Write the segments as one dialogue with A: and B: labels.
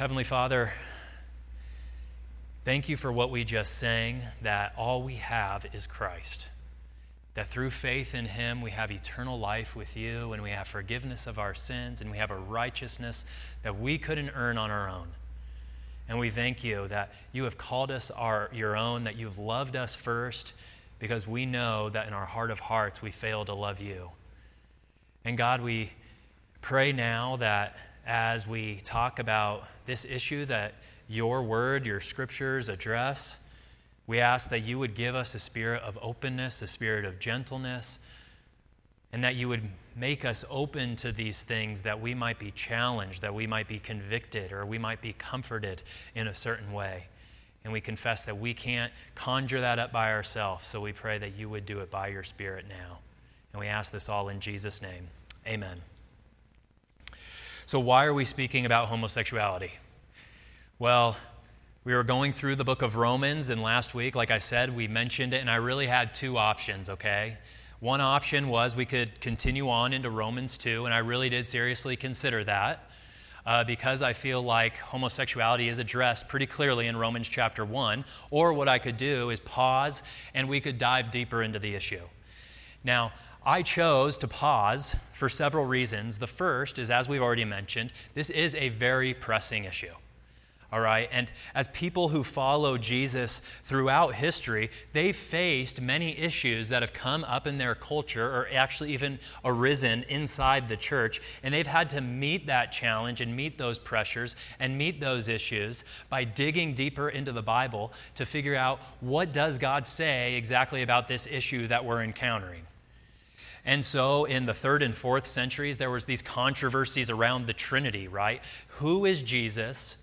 A: Heavenly Father, thank you for what we just sang that all we have is Christ. That through faith in Him, we have eternal life with you, and we have forgiveness of our sins, and we have a righteousness that we couldn't earn on our own. And we thank you that you have called us our, your own, that you've loved us first, because we know that in our heart of hearts we fail to love you. And God, we pray now that as we talk about this issue that your word, your scriptures address, we ask that you would give us a spirit of openness, a spirit of gentleness, and that you would make us open to these things that we might be challenged, that we might be convicted, or we might be comforted in a certain way. And we confess that we can't conjure that up by ourselves, so we pray that you would do it by your Spirit now. And we ask this all in Jesus' name. Amen. So, why are we speaking about homosexuality? Well, we were going through the book of Romans, and last week, like I said, we mentioned it, and I really had two options, okay? One option was we could continue on into Romans 2, and I really did seriously consider that uh, because I feel like homosexuality is addressed pretty clearly in Romans chapter 1. Or what I could do is pause and we could dive deeper into the issue. Now, I chose to pause for several reasons. The first is, as we've already mentioned, this is a very pressing issue all right? And as people who follow Jesus throughout history, they've faced many issues that have come up in their culture or actually even arisen inside the church. And they've had to meet that challenge and meet those pressures and meet those issues by digging deeper into the Bible to figure out what does God say exactly about this issue that we're encountering. And so in the third and fourth centuries, there was these controversies around the Trinity, right? Who is Jesus?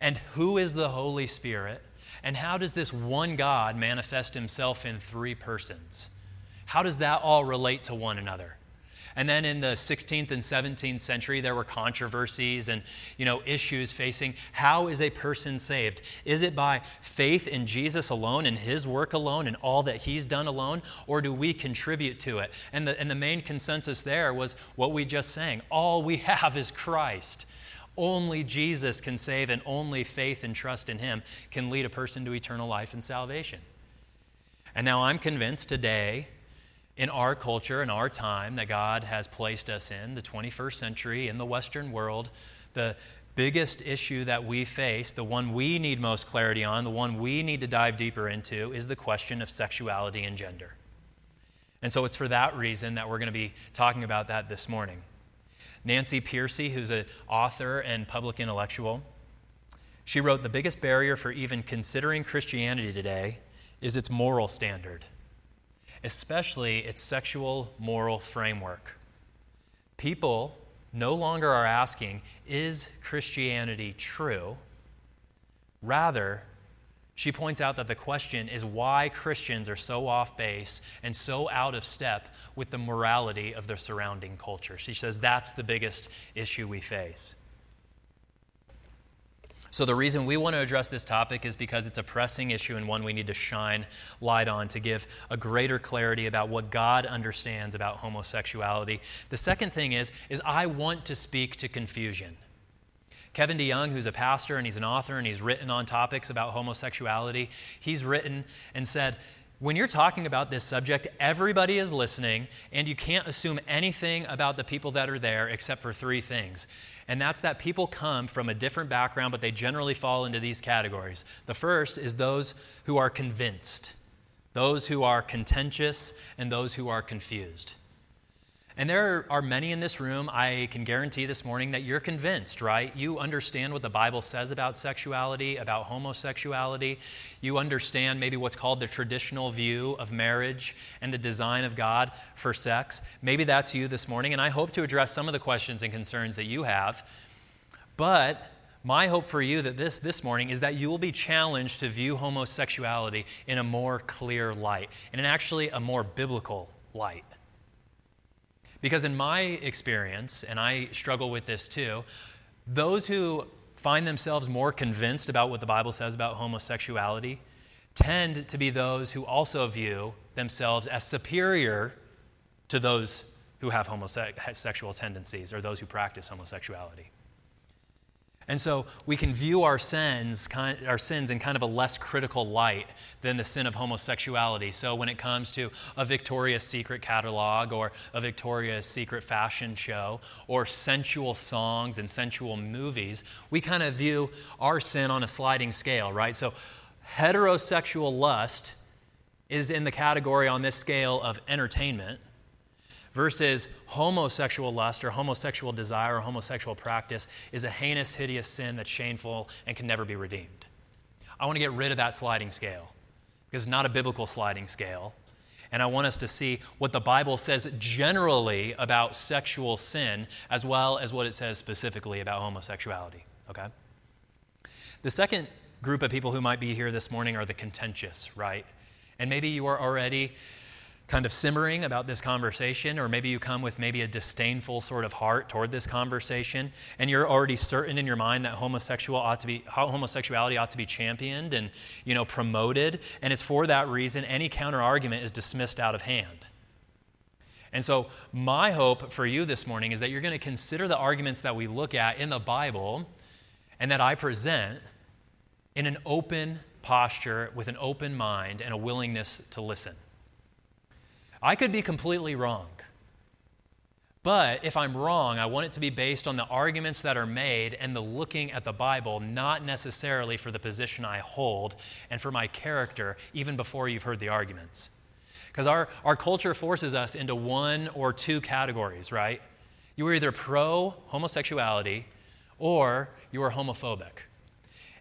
A: And who is the Holy Spirit? And how does this one God manifest himself in three persons? How does that all relate to one another? And then in the 16th and 17th century, there were controversies and you know, issues facing how is a person saved? Is it by faith in Jesus alone and his work alone and all that he's done alone? Or do we contribute to it? And the, and the main consensus there was what we just sang all we have is Christ. Only Jesus can save, and only faith and trust in Him can lead a person to eternal life and salvation. And now I'm convinced today, in our culture, in our time that God has placed us in, the 21st century, in the Western world, the biggest issue that we face, the one we need most clarity on, the one we need to dive deeper into, is the question of sexuality and gender. And so it's for that reason that we're going to be talking about that this morning. Nancy Pearcey, who's an author and public intellectual, she wrote The biggest barrier for even considering Christianity today is its moral standard, especially its sexual moral framework. People no longer are asking, Is Christianity true? Rather, she points out that the question is why Christians are so off base and so out of step with the morality of their surrounding culture. She says that's the biggest issue we face. So, the reason we want to address this topic is because it's a pressing issue and one we need to shine light on to give a greater clarity about what God understands about homosexuality. The second thing is, is I want to speak to confusion. Kevin DeYoung, who's a pastor and he's an author and he's written on topics about homosexuality, he's written and said, when you're talking about this subject, everybody is listening, and you can't assume anything about the people that are there except for three things. And that's that people come from a different background, but they generally fall into these categories. The first is those who are convinced, those who are contentious, and those who are confused. And there are many in this room, I can guarantee this morning, that you're convinced, right? You understand what the Bible says about sexuality, about homosexuality. You understand maybe what's called the traditional view of marriage and the design of God for sex. Maybe that's you this morning, and I hope to address some of the questions and concerns that you have. But my hope for you that this this morning is that you will be challenged to view homosexuality in a more clear light, and in actually a more biblical light. Because in my experience, and I struggle with this too, those who find themselves more convinced about what the Bible says about homosexuality tend to be those who also view themselves as superior to those who have homosexual tendencies or those who practice homosexuality. And so we can view our sins, our sins in kind of a less critical light than the sin of homosexuality. So when it comes to a Victoria's Secret catalog or a Victoria's Secret fashion show or sensual songs and sensual movies, we kind of view our sin on a sliding scale, right? So heterosexual lust is in the category on this scale of entertainment versus homosexual lust or homosexual desire or homosexual practice is a heinous, hideous sin that's shameful and can never be redeemed. I want to get rid of that sliding scale because it's not a biblical sliding scale. And I want us to see what the Bible says generally about sexual sin as well as what it says specifically about homosexuality. Okay? The second group of people who might be here this morning are the contentious, right? And maybe you are already kind of simmering about this conversation, or maybe you come with maybe a disdainful sort of heart toward this conversation, and you're already certain in your mind that homosexual ought to be, homosexuality ought to be championed and you know, promoted, and it's for that reason any counter argument is dismissed out of hand. And so, my hope for you this morning is that you're going to consider the arguments that we look at in the Bible and that I present in an open posture with an open mind and a willingness to listen. I could be completely wrong. But if I'm wrong, I want it to be based on the arguments that are made and the looking at the Bible, not necessarily for the position I hold and for my character, even before you've heard the arguments. Because our, our culture forces us into one or two categories, right? You are either pro homosexuality or you are homophobic.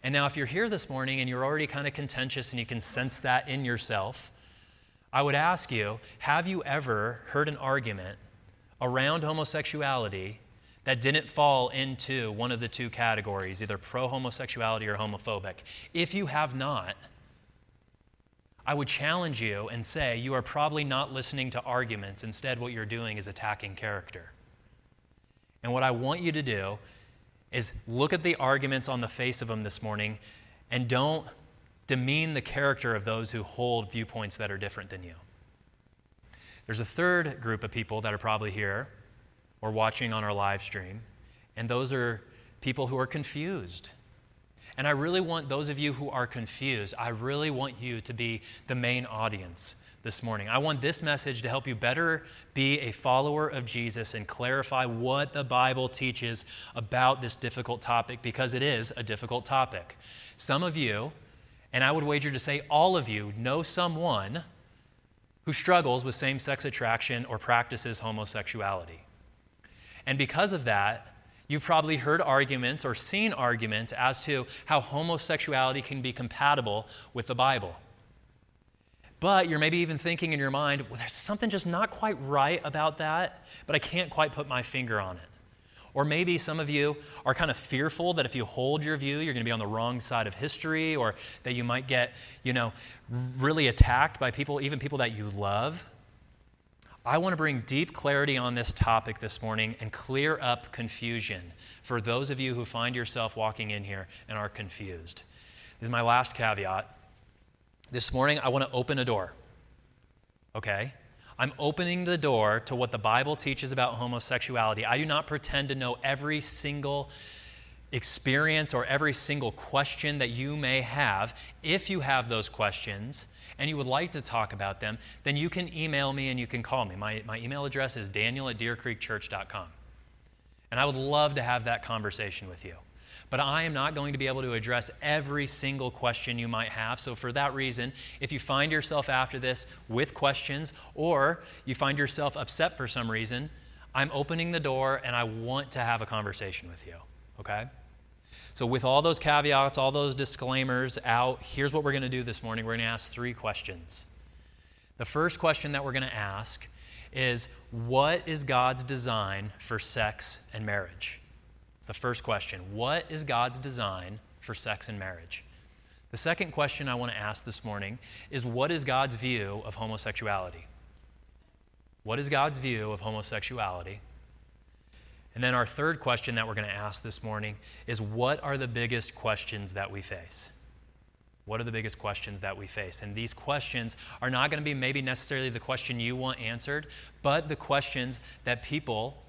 A: And now, if you're here this morning and you're already kind of contentious and you can sense that in yourself, I would ask you have you ever heard an argument around homosexuality that didn't fall into one of the two categories, either pro homosexuality or homophobic? If you have not, I would challenge you and say you are probably not listening to arguments. Instead, what you're doing is attacking character. And what I want you to do is look at the arguments on the face of them this morning and don't demean the character of those who hold viewpoints that are different than you. There's a third group of people that are probably here or watching on our live stream, and those are people who are confused. And I really want those of you who are confused, I really want you to be the main audience this morning. I want this message to help you better be a follower of Jesus and clarify what the Bible teaches about this difficult topic because it is a difficult topic. Some of you and I would wager to say all of you know someone who struggles with same sex attraction or practices homosexuality. And because of that, you've probably heard arguments or seen arguments as to how homosexuality can be compatible with the Bible. But you're maybe even thinking in your mind, well, there's something just not quite right about that, but I can't quite put my finger on it. Or maybe some of you are kind of fearful that if you hold your view, you're going to be on the wrong side of history, or that you might get, you know, really attacked by people, even people that you love. I want to bring deep clarity on this topic this morning and clear up confusion for those of you who find yourself walking in here and are confused. This is my last caveat. This morning, I want to open a door. Okay? I'm opening the door to what the Bible teaches about homosexuality. I do not pretend to know every single experience or every single question that you may have. If you have those questions and you would like to talk about them, then you can email me and you can call me. My, my email address is daniel at deercreekchurch.com. And I would love to have that conversation with you but I am not going to be able to address every single question you might have. So, for that reason, if you find yourself after this with questions or you find yourself upset for some reason, I'm opening the door and I want to have a conversation with you, okay? So, with all those caveats, all those disclaimers out, here's what we're going to do this morning. We're going to ask three questions. The first question that we're going to ask is What is God's design for sex and marriage? It's the first question. What is God's design for sex and marriage? The second question I want to ask this morning is what is God's view of homosexuality? What is God's view of homosexuality? And then our third question that we're going to ask this morning is what are the biggest questions that we face? What are the biggest questions that we face? And these questions are not going to be maybe necessarily the question you want answered, but the questions that people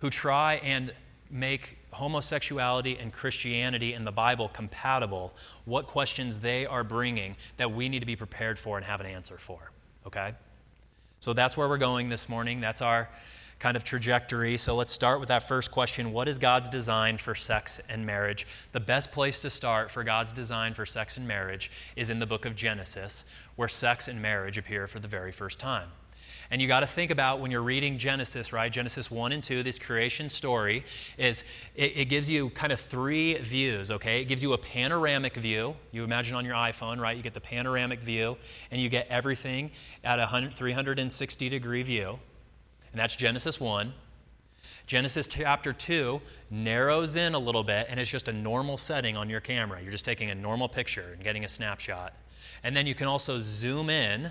A: who try and make homosexuality and Christianity and the Bible compatible, what questions they are bringing that we need to be prepared for and have an answer for. Okay? So that's where we're going this morning. That's our kind of trajectory. So let's start with that first question What is God's design for sex and marriage? The best place to start for God's design for sex and marriage is in the book of Genesis, where sex and marriage appear for the very first time. And you got to think about when you're reading Genesis, right? Genesis 1 and 2, this creation story is it, it, gives you kind of three views, okay? It gives you a panoramic view. You imagine on your iPhone, right? You get the panoramic view and you get everything at a 360 degree view. And that's Genesis 1. Genesis chapter 2 narrows in a little bit and it's just a normal setting on your camera. You're just taking a normal picture and getting a snapshot. And then you can also zoom in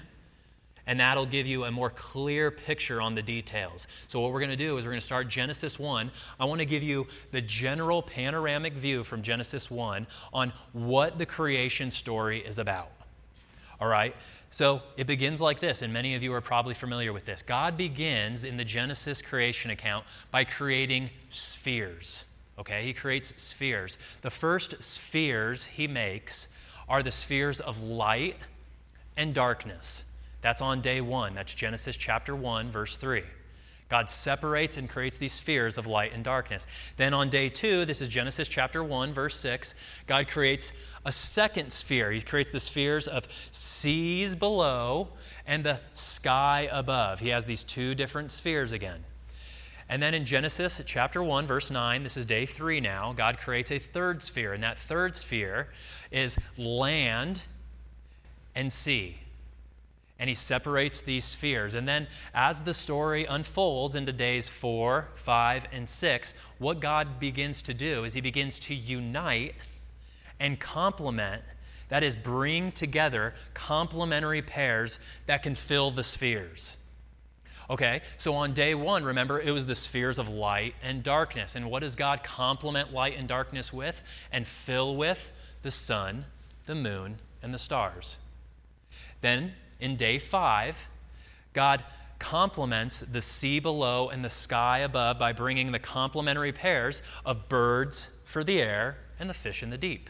A: and that'll give you a more clear picture on the details. So, what we're going to do is we're going to start Genesis 1. I want to give you the general panoramic view from Genesis 1 on what the creation story is about. All right? So, it begins like this, and many of you are probably familiar with this. God begins in the Genesis creation account by creating spheres. Okay? He creates spheres. The first spheres he makes are the spheres of light and darkness. That's on day one. That's Genesis chapter 1, verse 3. God separates and creates these spheres of light and darkness. Then on day two, this is Genesis chapter 1, verse 6, God creates a second sphere. He creates the spheres of seas below and the sky above. He has these two different spheres again. And then in Genesis chapter 1, verse 9, this is day three now, God creates a third sphere. And that third sphere is land and sea and he separates these spheres. And then, as the story unfolds into days four, five, and six, what God begins to do is he begins to unite and complement, that is, bring together complementary pairs that can fill the spheres. Okay, so on day one, remember, it was the spheres of light and darkness. And what does God complement light and darkness with and fill with? The sun, the moon, and the stars. Then in day five, God complements the sea below and the sky above by bringing the complementary pairs of birds for the air and the fish in the deep.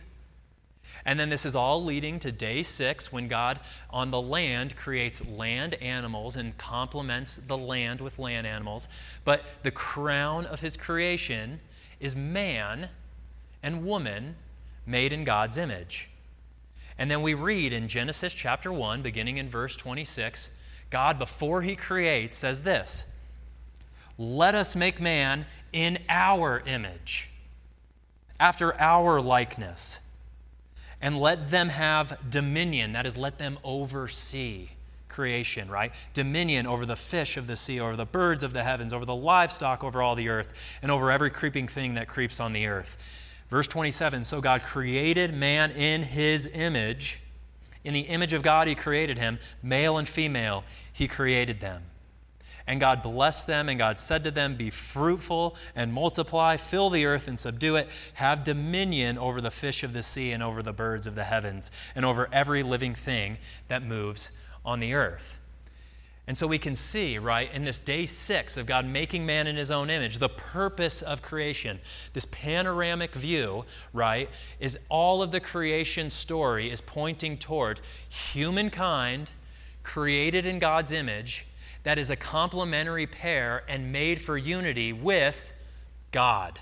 A: And then this is all leading to day six when God on the land creates land animals and complements the land with land animals. But the crown of his creation is man and woman made in God's image. And then we read in Genesis chapter 1, beginning in verse 26, God, before he creates, says this Let us make man in our image, after our likeness, and let them have dominion. That is, let them oversee creation, right? Dominion over the fish of the sea, over the birds of the heavens, over the livestock, over all the earth, and over every creeping thing that creeps on the earth. Verse 27 So God created man in his image. In the image of God, he created him. Male and female, he created them. And God blessed them, and God said to them, Be fruitful and multiply, fill the earth and subdue it, have dominion over the fish of the sea and over the birds of the heavens, and over every living thing that moves on the earth. And so we can see, right, in this day six of God making man in his own image, the purpose of creation, this panoramic view, right, is all of the creation story is pointing toward humankind created in God's image that is a complementary pair and made for unity with God.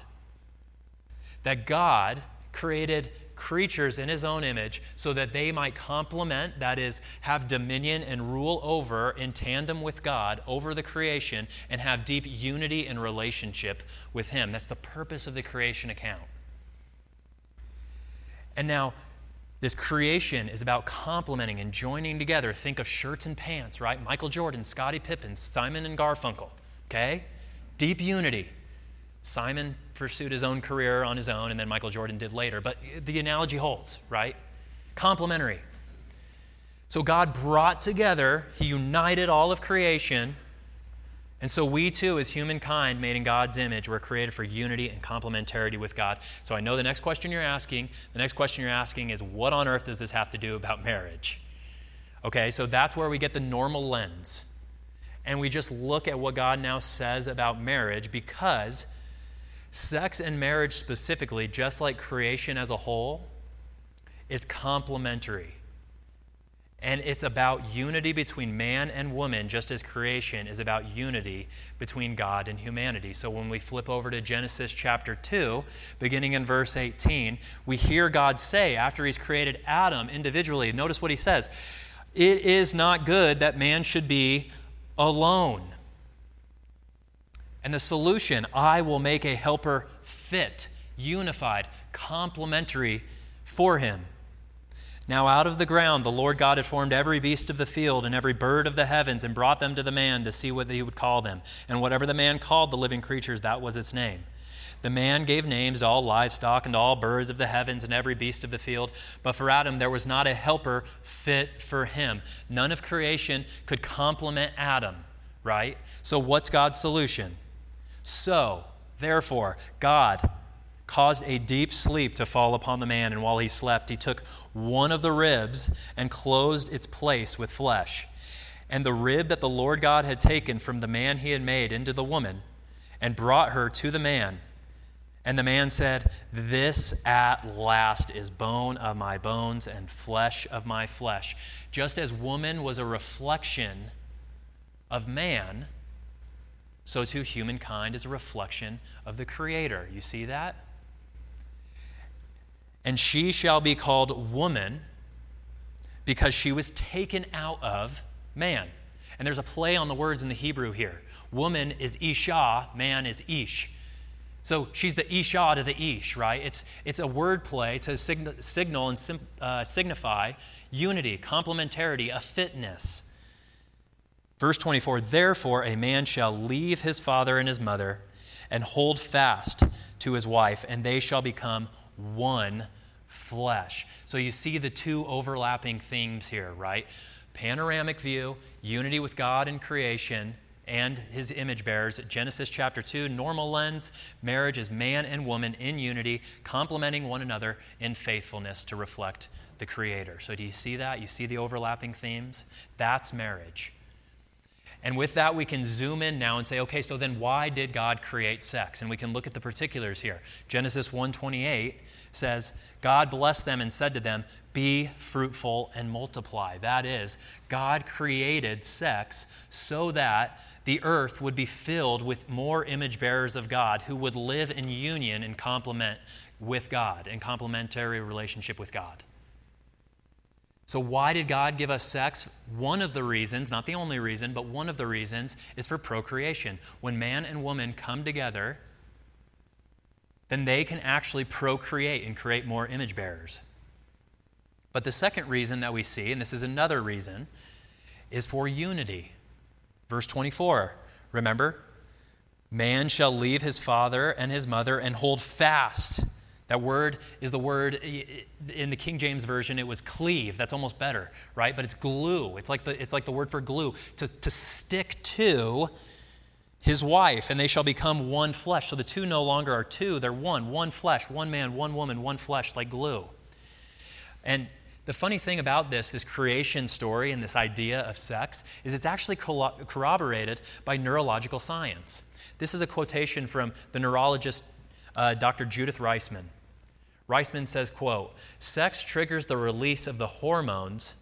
A: That God created creatures in his own image so that they might complement, that is, have dominion and rule over in tandem with God over the creation and have deep unity and relationship with him. That's the purpose of the creation account. And now, this creation is about complementing and joining together. Think of shirts and pants, right? Michael Jordan, Scottie Pippen, Simon and Garfunkel, okay? Deep unity. Simon pursued his own career on his own, and then Michael Jordan did later. But the analogy holds, right? Complementary. So God brought together, He united all of creation. And so we too, as humankind made in God's image, were created for unity and complementarity with God. So I know the next question you're asking, the next question you're asking is what on earth does this have to do about marriage? Okay, so that's where we get the normal lens. And we just look at what God now says about marriage because Sex and marriage specifically, just like creation as a whole, is complementary. And it's about unity between man and woman, just as creation is about unity between God and humanity. So when we flip over to Genesis chapter 2, beginning in verse 18, we hear God say, after he's created Adam individually, notice what he says It is not good that man should be alone. And the solution I will make a helper fit, unified, complementary for him. Now, out of the ground, the Lord God had formed every beast of the field and every bird of the heavens and brought them to the man to see what he would call them. And whatever the man called the living creatures, that was its name. The man gave names to all livestock and to all birds of the heavens and every beast of the field. But for Adam, there was not a helper fit for him. None of creation could complement Adam, right? So, what's God's solution? So, therefore, God caused a deep sleep to fall upon the man, and while he slept, he took one of the ribs and closed its place with flesh. And the rib that the Lord God had taken from the man he had made into the woman, and brought her to the man. And the man said, This at last is bone of my bones and flesh of my flesh. Just as woman was a reflection of man, so too humankind is a reflection of the Creator. You see that? and she shall be called woman because she was taken out of man. And there's a play on the words in the Hebrew here. Woman is Isha, man is Ish. So she's the Isha to the Ish, right? It's, it's a word play to sign, signal and sim, uh, signify unity, complementarity, a fitness. Verse 24 Therefore, a man shall leave his father and his mother and hold fast to his wife, and they shall become one flesh. So you see the two overlapping themes here, right? Panoramic view, unity with God and creation and his image bearers. Genesis chapter 2, normal lens, marriage is man and woman in unity, complementing one another in faithfulness to reflect the Creator. So do you see that? You see the overlapping themes? That's marriage. And with that, we can zoom in now and say, okay, so then why did God create sex? And we can look at the particulars here. Genesis 1:28 says, God blessed them and said to them, Be fruitful and multiply. That is, God created sex so that the earth would be filled with more image bearers of God who would live in union and complement with God, in complementary relationship with God. So, why did God give us sex? One of the reasons, not the only reason, but one of the reasons is for procreation. When man and woman come together, then they can actually procreate and create more image bearers. But the second reason that we see, and this is another reason, is for unity. Verse 24, remember? Man shall leave his father and his mother and hold fast that word is the word in the King James Version, it was cleave. That's almost better, right? But it's glue. It's like the, it's like the word for glue to, to stick to his wife, and they shall become one flesh. So the two no longer are two, they're one. One flesh, one man, one woman, one flesh, like glue. And the funny thing about this, this creation story and this idea of sex, is it's actually corroborated by neurological science. This is a quotation from the neurologist uh, Dr. Judith Reisman. Reisman says, quote, sex triggers the release of the hormones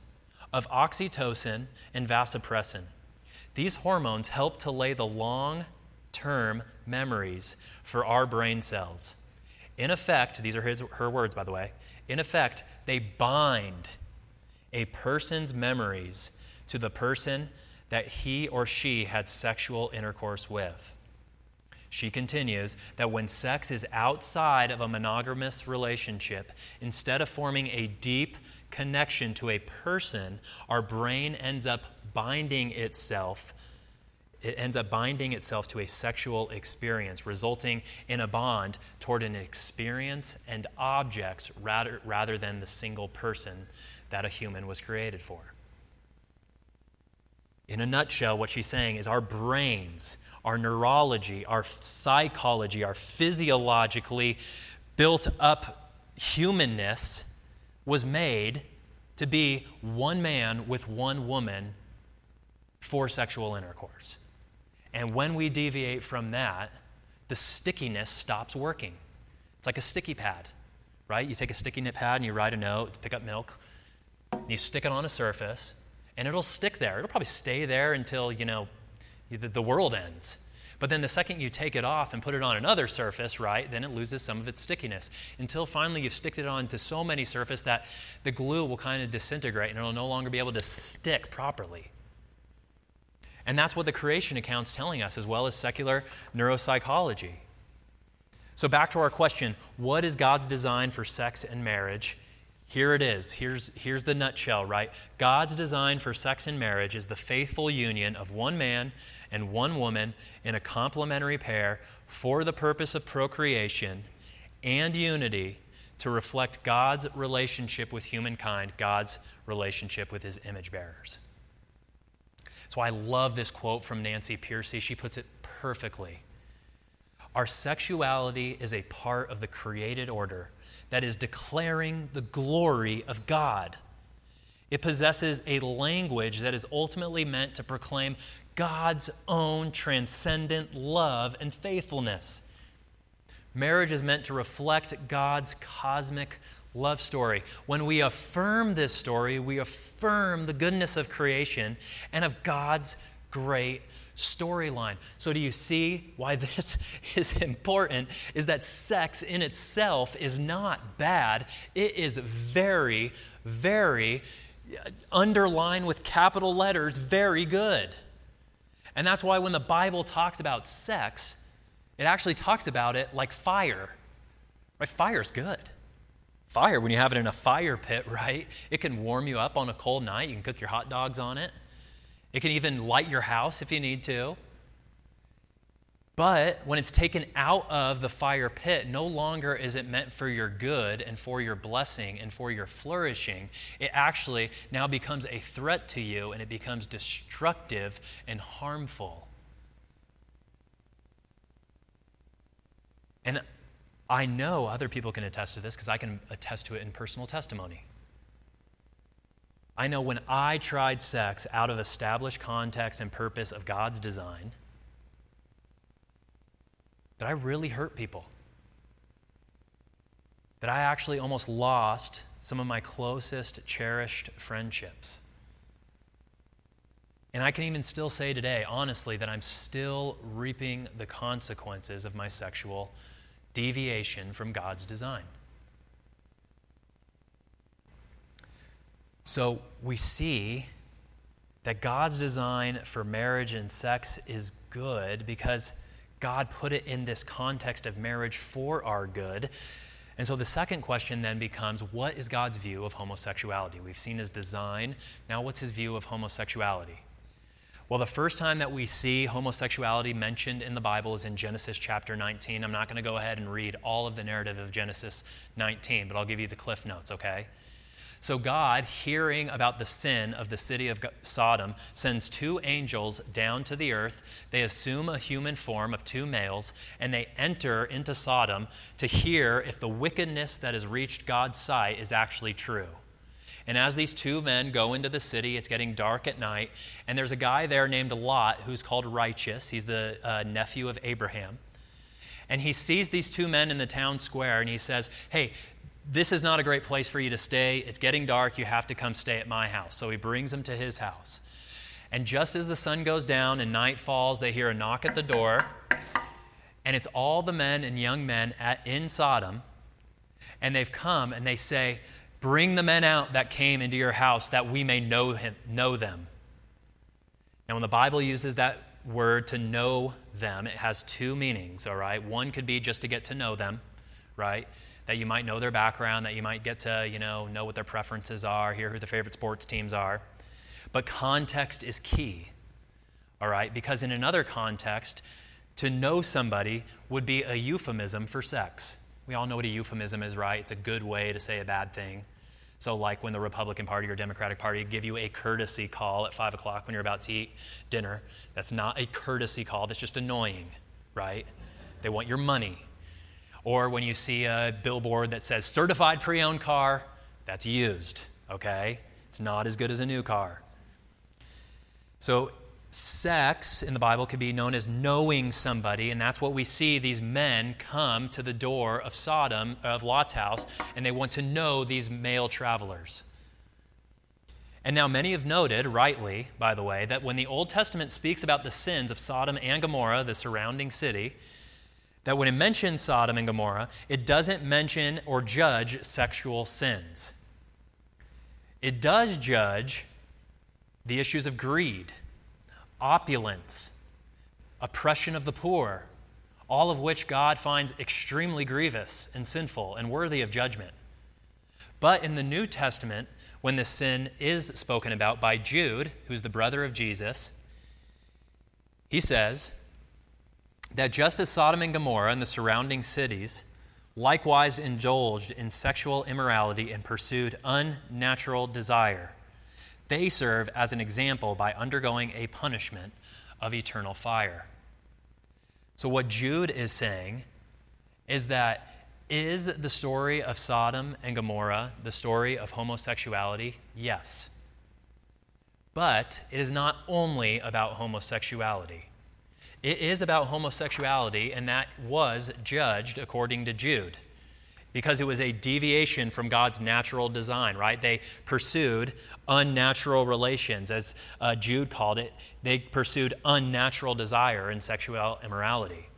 A: of oxytocin and vasopressin. These hormones help to lay the long term memories for our brain cells. In effect, these are his, her words, by the way, in effect, they bind a person's memories to the person that he or she had sexual intercourse with. She continues that when sex is outside of a monogamous relationship, instead of forming a deep connection to a person, our brain ends up binding itself. It ends up binding itself to a sexual experience, resulting in a bond toward an experience and objects rather, rather than the single person that a human was created for. In a nutshell, what she's saying is our brains our neurology, our psychology, our physiologically built up humanness was made to be one man with one woman for sexual intercourse. And when we deviate from that, the stickiness stops working. It's like a sticky pad, right? You take a sticky knit pad and you write a note to pick up milk, and you stick it on a surface, and it'll stick there. It'll probably stay there until, you know, the world ends. But then the second you take it off and put it on another surface, right, then it loses some of its stickiness until finally you've sticked it onto so many surfaces that the glue will kind of disintegrate and it'll no longer be able to stick properly. And that's what the creation account's telling us, as well as secular neuropsychology. So, back to our question what is God's design for sex and marriage? Here it is. Here's, here's the nutshell, right? God's design for sex and marriage is the faithful union of one man and one woman in a complementary pair for the purpose of procreation and unity to reflect God's relationship with humankind, God's relationship with his image bearers. So I love this quote from Nancy Pearcey. She puts it perfectly. Our sexuality is a part of the created order that is declaring the glory of God. It possesses a language that is ultimately meant to proclaim God's own transcendent love and faithfulness. Marriage is meant to reflect God's cosmic love story. When we affirm this story, we affirm the goodness of creation and of God's great storyline. So, do you see why this is important? Is that sex in itself is not bad, it is very, very, uh, underlined with capital letters, very good. And that's why when the Bible talks about sex, it actually talks about it like fire. Right? Fire's good. Fire, when you have it in a fire pit, right? It can warm you up on a cold night. You can cook your hot dogs on it. It can even light your house if you need to. But when it's taken out of the fire pit, no longer is it meant for your good and for your blessing and for your flourishing. It actually now becomes a threat to you and it becomes destructive and harmful. And I know other people can attest to this because I can attest to it in personal testimony. I know when I tried sex out of established context and purpose of God's design, that I really hurt people. That I actually almost lost some of my closest, cherished friendships. And I can even still say today, honestly, that I'm still reaping the consequences of my sexual deviation from God's design. So we see that God's design for marriage and sex is good because God put it in this context of marriage for our good. And so the second question then becomes what is God's view of homosexuality? We've seen his design. Now, what's his view of homosexuality? Well, the first time that we see homosexuality mentioned in the Bible is in Genesis chapter 19. I'm not going to go ahead and read all of the narrative of Genesis 19, but I'll give you the cliff notes, okay? So God, hearing about the sin of the city of Sodom, sends two angels down to the earth. They assume a human form of two males, and they enter into Sodom to hear if the wickedness that has reached God's sight is actually true. And as these two men go into the city, it's getting dark at night, and there's a guy there named Lot who's called Righteous. He's the uh, nephew of Abraham. And he sees these two men in the town square, and he says, Hey, this is not a great place for you to stay. It's getting dark. You have to come stay at my house. So he brings them to his house. And just as the sun goes down and night falls, they hear a knock at the door. And it's all the men and young men at, in Sodom. And they've come and they say, Bring the men out that came into your house that we may know, him, know them. Now, when the Bible uses that word to know them, it has two meanings, all right? One could be just to get to know them, right? That you might know their background, that you might get to, you know, know what their preferences are, hear who their favorite sports teams are. But context is key, all right? Because in another context, to know somebody would be a euphemism for sex. We all know what a euphemism is, right? It's a good way to say a bad thing. So, like when the Republican Party or Democratic Party give you a courtesy call at 5 o'clock when you're about to eat dinner, that's not a courtesy call, that's just annoying, right? They want your money. Or when you see a billboard that says certified pre owned car, that's used, okay? It's not as good as a new car. So sex in the Bible could be known as knowing somebody, and that's what we see these men come to the door of Sodom, of Lot's house, and they want to know these male travelers. And now, many have noted, rightly, by the way, that when the Old Testament speaks about the sins of Sodom and Gomorrah, the surrounding city, that when it mentions Sodom and Gomorrah, it doesn't mention or judge sexual sins. It does judge the issues of greed, opulence, oppression of the poor, all of which God finds extremely grievous and sinful and worthy of judgment. But in the New Testament, when this sin is spoken about by Jude, who's the brother of Jesus, he says that just as Sodom and Gomorrah and the surrounding cities likewise indulged in sexual immorality and pursued unnatural desire, they serve as an example by undergoing a punishment of eternal fire. So, what Jude is saying is that is the story of Sodom and Gomorrah the story of homosexuality? Yes. But it is not only about homosexuality. It is about homosexuality, and that was judged according to Jude because it was a deviation from God's natural design, right? They pursued unnatural relations, as uh, Jude called it. They pursued unnatural desire and sexual immorality.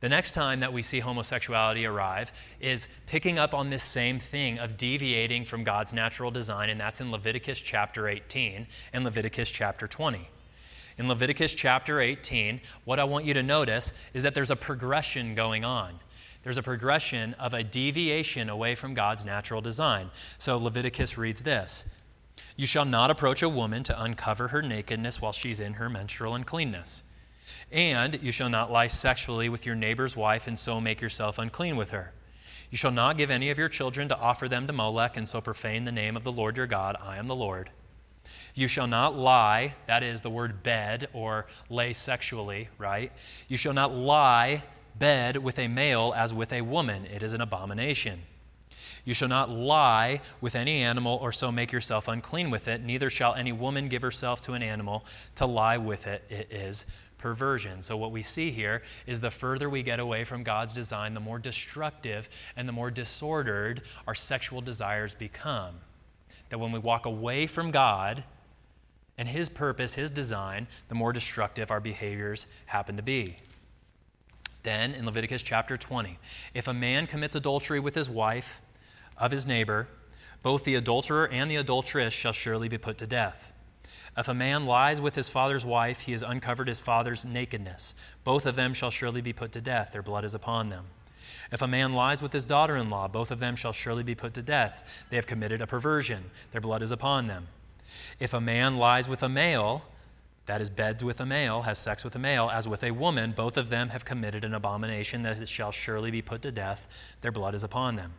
A: The next time that we see homosexuality arrive is picking up on this same thing of deviating from God's natural design, and that's in Leviticus chapter 18 and Leviticus chapter 20. In Leviticus chapter 18, what I want you to notice is that there's a progression going on. There's a progression of a deviation away from God's natural design. So Leviticus reads this You shall not approach a woman to uncover her nakedness while she's in her menstrual uncleanness. And you shall not lie sexually with your neighbor's wife and so make yourself unclean with her. You shall not give any of your children to offer them to Molech and so profane the name of the Lord your God. I am the Lord. You shall not lie, that is the word bed or lay sexually, right? You shall not lie bed with a male as with a woman. It is an abomination. You shall not lie with any animal or so make yourself unclean with it. Neither shall any woman give herself to an animal to lie with it. It is perversion. So, what we see here is the further we get away from God's design, the more destructive and the more disordered our sexual desires become. That when we walk away from God and His purpose, His design, the more destructive our behaviors happen to be. Then, in Leviticus chapter 20, if a man commits adultery with his wife of his neighbor, both the adulterer and the adulteress shall surely be put to death. If a man lies with his father's wife, he has uncovered his father's nakedness. Both of them shall surely be put to death. Their blood is upon them. If a man lies with his daughter in law, both of them shall surely be put to death. They have committed a perversion. Their blood is upon them. If a man lies with a male, that is, beds with a male, has sex with a male, as with a woman, both of them have committed an abomination that shall surely be put to death. Their blood is upon them.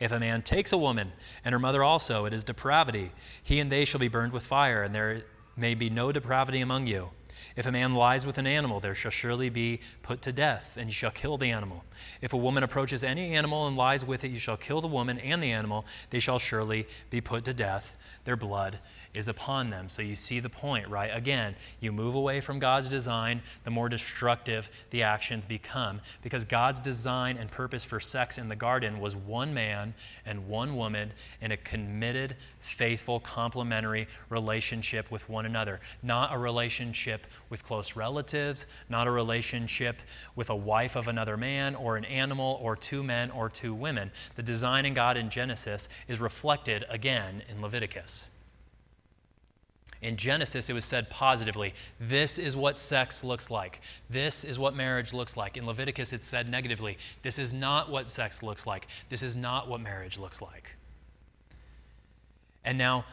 A: If a man takes a woman, and her mother also, it is depravity. He and they shall be burned with fire, and there may be no depravity among you. If a man lies with an animal, there shall surely be put to death, and you shall kill the animal. If a woman approaches any animal and lies with it, you shall kill the woman and the animal. They shall surely be put to death. Their blood is upon them. So you see the point, right? Again, you move away from God's design, the more destructive the actions become. Because God's design and purpose for sex in the garden was one man and one woman in a committed, faithful, complementary relationship with one another. Not a relationship with close relatives, not a relationship with a wife of another man or an animal or two men or two women. The design in God in Genesis is reflected again in Leviticus. In Genesis, it was said positively this is what sex looks like. This is what marriage looks like. In Leviticus, it's said negatively this is not what sex looks like. This is not what marriage looks like. And now,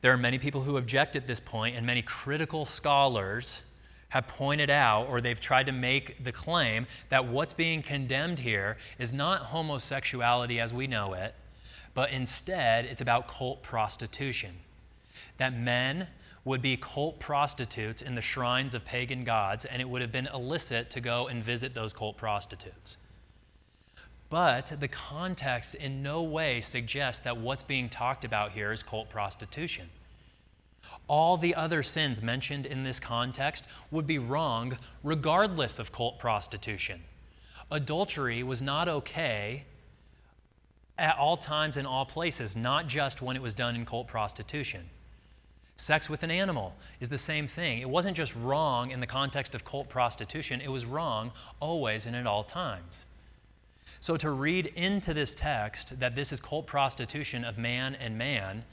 A: there are many people who object at this point, and many critical scholars have pointed out or they've tried to make the claim that what's being condemned here is not homosexuality as we know it, but instead it's about cult prostitution. That men would be cult prostitutes in the shrines of pagan gods, and it would have been illicit to go and visit those cult prostitutes. But the context in no way suggests that what's being talked about here is cult prostitution. all the other sins mentioned in this context would be wrong regardless of cult prostitution. Adultery was not okay at all times in all places, not just when it was done in cult prostitution. Sex with an animal is the same thing. It wasn't just wrong in the context of cult prostitution, it was wrong always and at all times. So, to read into this text that this is cult prostitution of man and man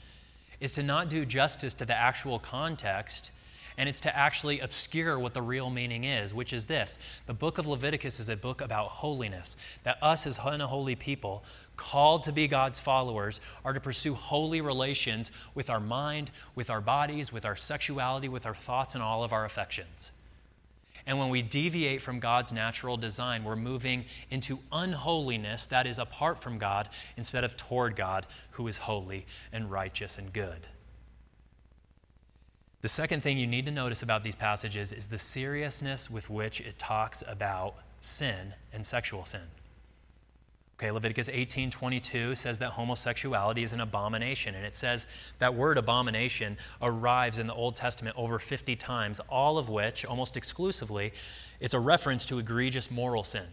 A: is to not do justice to the actual context, and it's to actually obscure what the real meaning is, which is this the book of Leviticus is a book about holiness, that us as unholy people, called to be God's followers, are to pursue holy relations with our mind, with our bodies, with our sexuality, with our thoughts, and all of our affections. And when we deviate from God's natural design, we're moving into unholiness that is apart from God instead of toward God, who is holy and righteous and good. The second thing you need to notice about these passages is the seriousness with which it talks about sin and sexual sin. Okay, Leviticus 18:22 says that homosexuality is an abomination and it says that word abomination arrives in the Old Testament over 50 times, all of which almost exclusively it's a reference to egregious moral sin.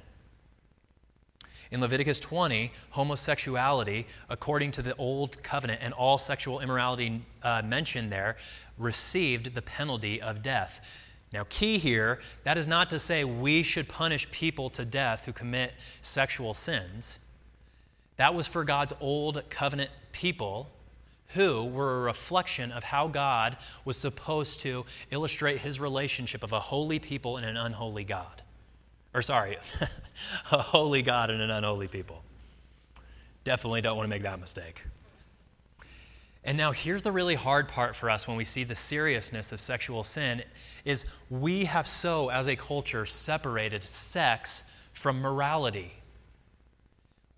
A: In Leviticus 20, homosexuality, according to the Old Covenant, and all sexual immorality uh, mentioned there, received the penalty of death. Now, key here, that is not to say we should punish people to death who commit sexual sins. That was for God's old covenant people who were a reflection of how God was supposed to illustrate his relationship of a holy people and an unholy God. Or, sorry, a holy God and an unholy people. Definitely don't want to make that mistake. And now here's the really hard part for us when we see the seriousness of sexual sin is we have so as a culture separated sex from morality.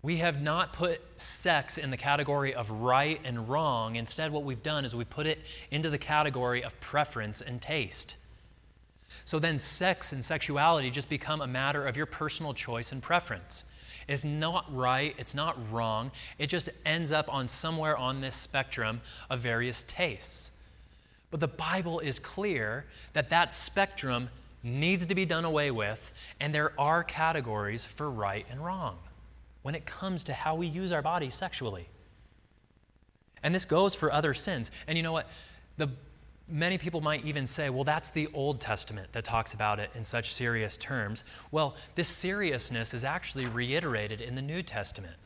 A: We have not put sex in the category of right and wrong. Instead, what we've done is we put it into the category of preference and taste. So then, sex and sexuality just become a matter of your personal choice and preference. It's not right, it's not wrong. It just ends up on somewhere on this spectrum of various tastes. But the Bible is clear that that spectrum needs to be done away with, and there are categories for right and wrong when it comes to how we use our bodies sexually. And this goes for other sins. And you know what? The many people might even say, well, that's the Old Testament that talks about it in such serious terms. Well, this seriousness is actually reiterated in the New Testament.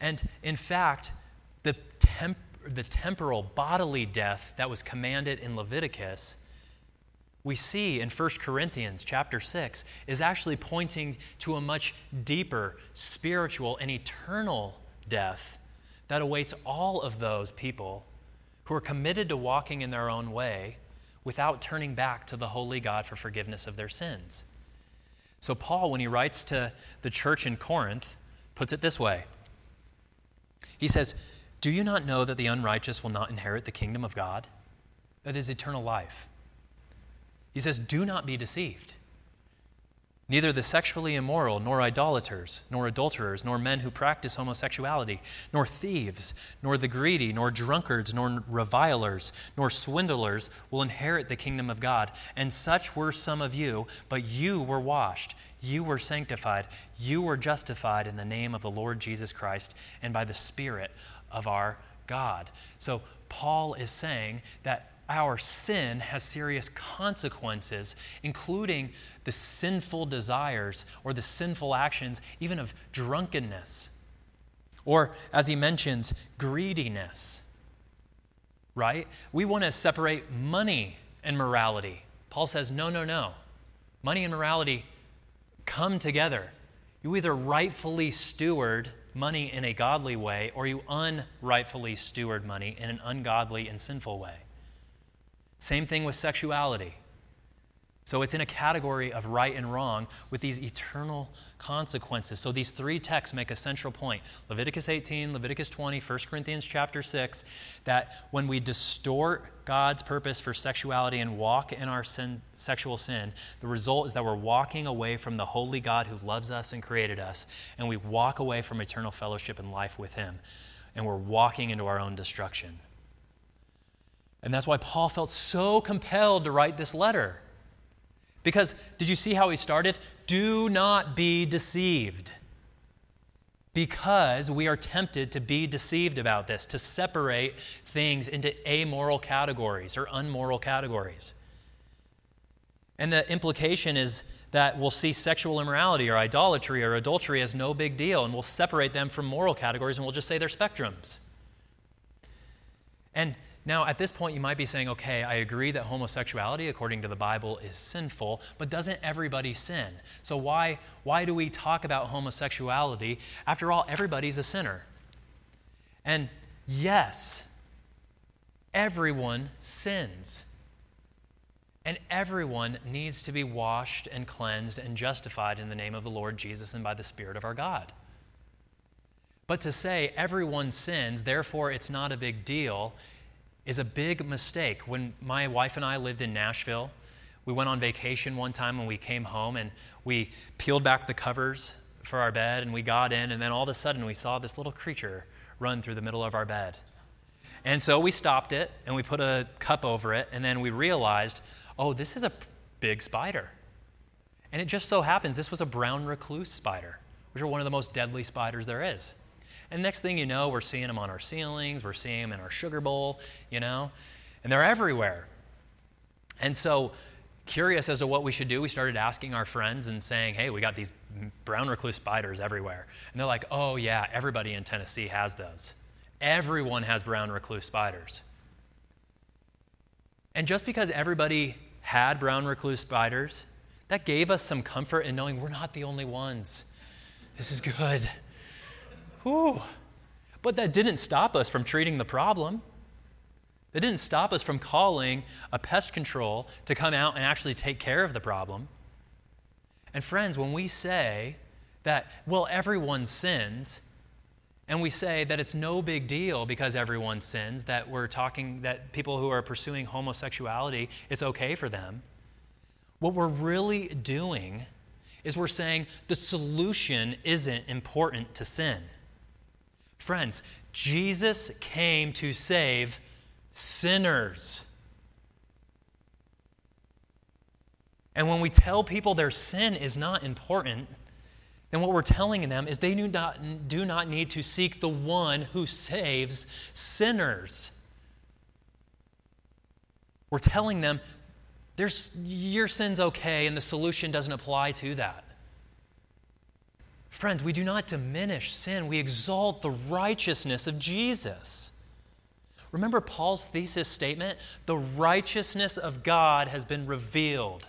A: And in fact, the, temp- the temporal bodily death that was commanded in Leviticus, we see in 1 Corinthians chapter 6, is actually pointing to a much deeper spiritual and eternal death that awaits all of those people who are committed to walking in their own way without turning back to the holy God for forgiveness of their sins. So, Paul, when he writes to the church in Corinth, puts it this way He says, Do you not know that the unrighteous will not inherit the kingdom of God? That is eternal life. He says, Do not be deceived. Neither the sexually immoral, nor idolaters, nor adulterers, nor men who practice homosexuality, nor thieves, nor the greedy, nor drunkards, nor revilers, nor swindlers will inherit the kingdom of God. And such were some of you, but you were washed, you were sanctified, you were justified in the name of the Lord Jesus Christ and by the Spirit of our God. So Paul is saying that our sin has serious consequences, including the sinful desires or the sinful actions, even of drunkenness. Or, as he mentions, greediness. Right? We want to separate money and morality. Paul says, no, no, no. Money and morality come together. You either rightfully steward money in a godly way, or you unrightfully steward money in an ungodly and sinful way. Same thing with sexuality. So it's in a category of right and wrong with these eternal consequences. So these three texts make a central point Leviticus 18, Leviticus 20, 1 Corinthians chapter 6 that when we distort God's purpose for sexuality and walk in our sin, sexual sin, the result is that we're walking away from the holy God who loves us and created us, and we walk away from eternal fellowship and life with Him, and we're walking into our own destruction. And that's why Paul felt so compelled to write this letter. Because did you see how he started? Do not be deceived. Because we are tempted to be deceived about this, to separate things into amoral categories or unmoral categories. And the implication is that we'll see sexual immorality or idolatry or adultery as no big deal, and we'll separate them from moral categories and we'll just say they're spectrums. And now, at this point, you might be saying, okay, I agree that homosexuality, according to the Bible, is sinful, but doesn't everybody sin? So, why, why do we talk about homosexuality? After all, everybody's a sinner. And yes, everyone sins. And everyone needs to be washed and cleansed and justified in the name of the Lord Jesus and by the Spirit of our God. But to say everyone sins, therefore it's not a big deal, is a big mistake. When my wife and I lived in Nashville, we went on vacation one time when we came home and we peeled back the covers for our bed and we got in, and then all of a sudden we saw this little creature run through the middle of our bed. And so we stopped it and we put a cup over it, and then we realized, oh, this is a big spider. And it just so happens this was a brown recluse spider, which are one of the most deadly spiders there is. And next thing you know, we're seeing them on our ceilings, we're seeing them in our sugar bowl, you know, and they're everywhere. And so, curious as to what we should do, we started asking our friends and saying, hey, we got these brown recluse spiders everywhere. And they're like, oh, yeah, everybody in Tennessee has those. Everyone has brown recluse spiders. And just because everybody had brown recluse spiders, that gave us some comfort in knowing we're not the only ones. This is good. Whew. But that didn't stop us from treating the problem. That didn't stop us from calling a pest control to come out and actually take care of the problem. And friends, when we say that, well, everyone sins, and we say that it's no big deal because everyone sins, that we're talking that people who are pursuing homosexuality, it's okay for them. What we're really doing is we're saying the solution isn't important to sin. Friends, Jesus came to save sinners. And when we tell people their sin is not important, then what we're telling them is they do not, do not need to seek the one who saves sinners. We're telling them your sin's okay and the solution doesn't apply to that. Friends, we do not diminish sin, we exalt the righteousness of Jesus. Remember Paul's thesis statement? The righteousness of God has been revealed.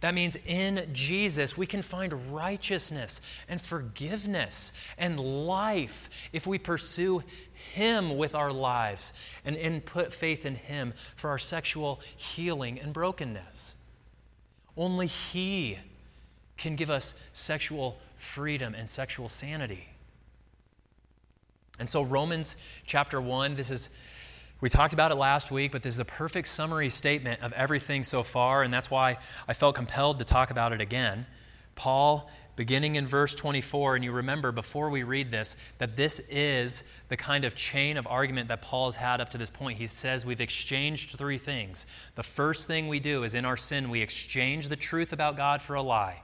A: That means in Jesus, we can find righteousness and forgiveness and life if we pursue Him with our lives and input faith in Him for our sexual healing and brokenness. Only He can give us sexual freedom and sexual sanity. And so, Romans chapter 1, this is, we talked about it last week, but this is a perfect summary statement of everything so far, and that's why I felt compelled to talk about it again. Paul, beginning in verse 24, and you remember before we read this, that this is the kind of chain of argument that Paul has had up to this point. He says we've exchanged three things. The first thing we do is in our sin, we exchange the truth about God for a lie.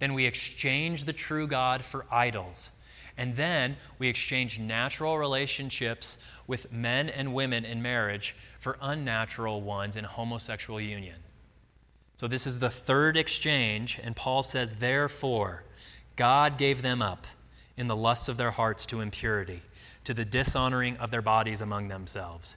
A: Then we exchange the true God for idols. And then we exchange natural relationships with men and women in marriage for unnatural ones in homosexual union. So, this is the third exchange, and Paul says, Therefore, God gave them up in the lusts of their hearts to impurity, to the dishonoring of their bodies among themselves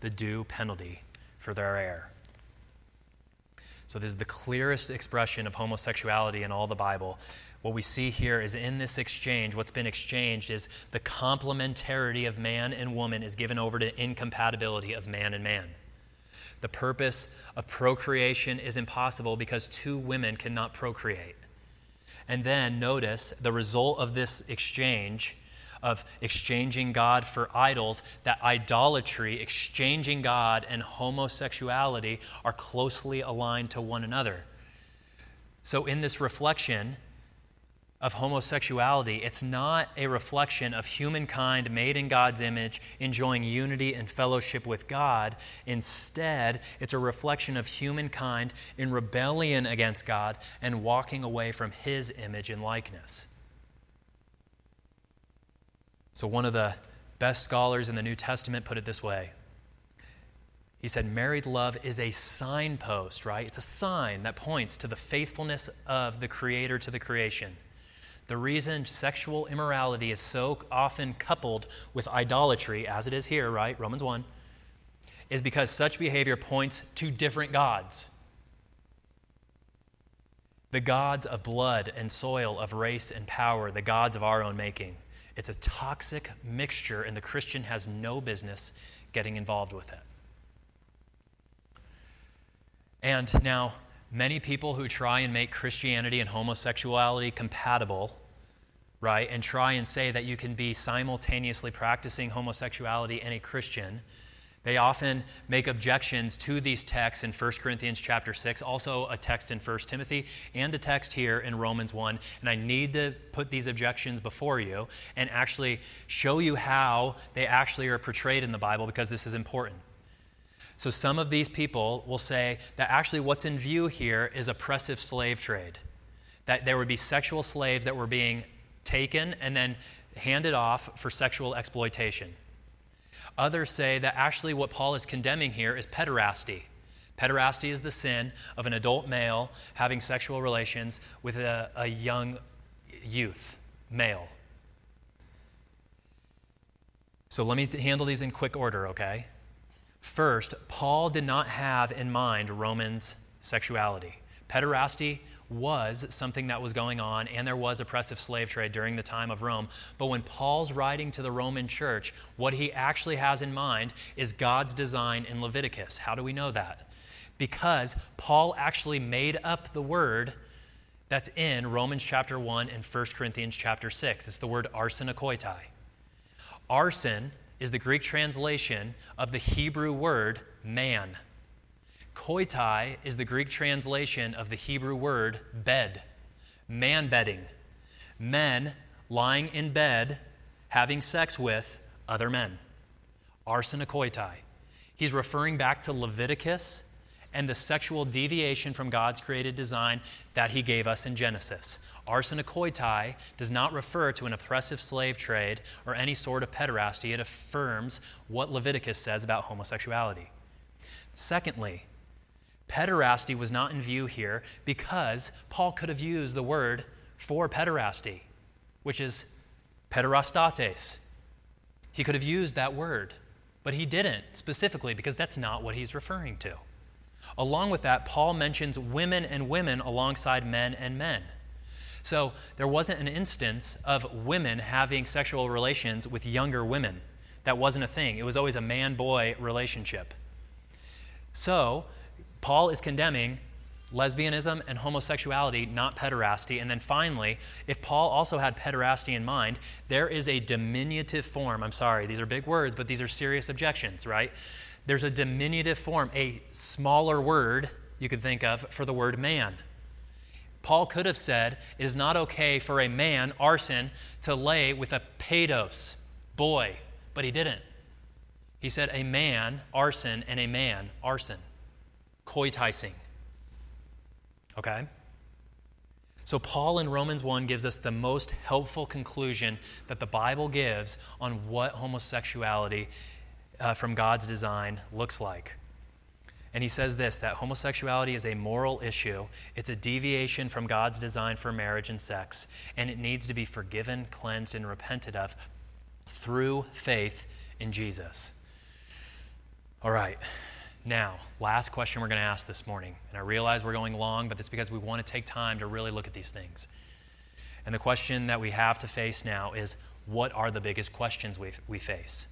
A: the due penalty for their error. So, this is the clearest expression of homosexuality in all the Bible. What we see here is in this exchange, what's been exchanged is the complementarity of man and woman is given over to incompatibility of man and man. The purpose of procreation is impossible because two women cannot procreate. And then notice the result of this exchange of exchanging God for idols, that idolatry, exchanging God, and homosexuality are closely aligned to one another. So, in this reflection, of homosexuality, it's not a reflection of humankind made in God's image, enjoying unity and fellowship with God. Instead, it's a reflection of humankind in rebellion against God and walking away from his image and likeness. So, one of the best scholars in the New Testament put it this way. He said, Married love is a signpost, right? It's a sign that points to the faithfulness of the Creator to the creation. The reason sexual immorality is so often coupled with idolatry, as it is here, right? Romans 1, is because such behavior points to different gods. The gods of blood and soil, of race and power, the gods of our own making. It's a toxic mixture, and the Christian has no business getting involved with it. And now, many people who try and make Christianity and homosexuality compatible right, and try and say that you can be simultaneously practicing homosexuality and a Christian, they often make objections to these texts in 1 Corinthians chapter 6, also a text in 1 Timothy, and a text here in Romans 1. And I need to put these objections before you and actually show you how they actually are portrayed in the Bible because this is important. So, some of these people will say that actually what's in view here is oppressive slave trade. That there would be sexual slaves that were being taken and then handed off for sexual exploitation. Others say that actually what Paul is condemning here is pederasty. Pederasty is the sin of an adult male having sexual relations with a, a young youth, male. So let me handle these in quick order, okay? First, Paul did not have in mind Romans sexuality. Pederasty was something that was going on, and there was oppressive slave trade during the time of Rome. But when Paul's writing to the Roman church, what he actually has in mind is God's design in Leviticus. How do we know that? Because Paul actually made up the word that's in Romans chapter 1 and 1 Corinthians chapter 6. It's the word arsenokoitai. Arsen is the Greek translation of the Hebrew word man. Koitai is the Greek translation of the Hebrew word bed, man bedding. Men lying in bed having sex with other men. Arsenokoitai. He's referring back to Leviticus and the sexual deviation from God's created design that he gave us in Genesis. Arsenokoitai does not refer to an oppressive slave trade or any sort of pederasty. It affirms what Leviticus says about homosexuality. Secondly, Pederasty was not in view here because Paul could have used the word for pederasty, which is pederastates. He could have used that word, but he didn't specifically because that's not what he's referring to. Along with that, Paul mentions women and women alongside men and men. So there wasn't an instance of women having sexual relations with younger women. That wasn't a thing. It was always a man boy relationship. So Paul is condemning lesbianism and homosexuality, not pederasty. And then finally, if Paul also had pederasty in mind, there is a diminutive form. I'm sorry, these are big words, but these are serious objections, right? There's a diminutive form, a smaller word you could think of for the word man. Paul could have said, It is not okay for a man, arsen, to lay with a pedos, boy, but he didn't. He said, A man, arsen, and a man, arsen coiticing. Okay? So, Paul in Romans 1 gives us the most helpful conclusion that the Bible gives on what homosexuality uh, from God's design looks like. And he says this that homosexuality is a moral issue. It's a deviation from God's design for marriage and sex, and it needs to be forgiven, cleansed, and repented of through faith in Jesus. All right. Now, last question we're going to ask this morning. And I realize we're going long, but that's because we want to take time to really look at these things. And the question that we have to face now is what are the biggest questions we, we face?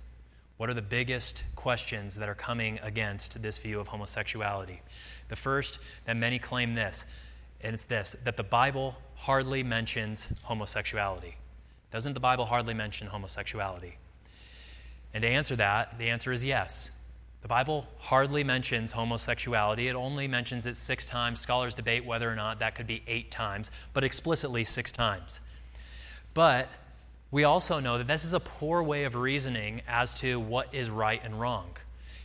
A: What are the biggest questions that are coming against this view of homosexuality? The first, that many claim this, and it's this that the Bible hardly mentions homosexuality. Doesn't the Bible hardly mention homosexuality? And to answer that, the answer is yes. The Bible hardly mentions homosexuality. It only mentions it six times. Scholars debate whether or not that could be eight times, but explicitly six times. But we also know that this is a poor way of reasoning as to what is right and wrong.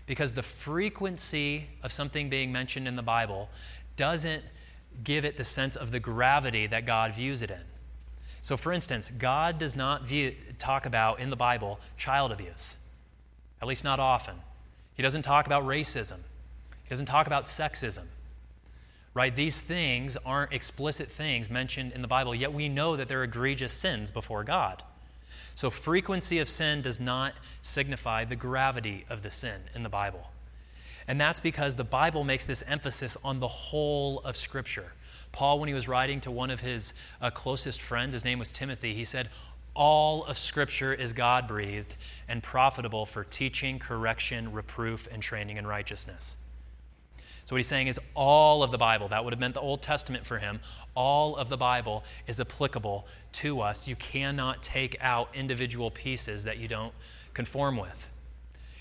A: Because the frequency of something being mentioned in the Bible doesn't give it the sense of the gravity that God views it in. So, for instance, God does not view, talk about in the Bible child abuse, at least not often. He doesn't talk about racism, He doesn't talk about sexism. Right? These things aren't explicit things mentioned in the Bible, yet we know that they're egregious sins before God. So, frequency of sin does not signify the gravity of the sin in the Bible. And that's because the Bible makes this emphasis on the whole of Scripture. Paul, when he was writing to one of his uh, closest friends, his name was Timothy, he said, All of Scripture is God breathed and profitable for teaching, correction, reproof, and training in righteousness. So, what he's saying is all of the Bible, that would have meant the Old Testament for him, all of the Bible is applicable to us. You cannot take out individual pieces that you don't conform with.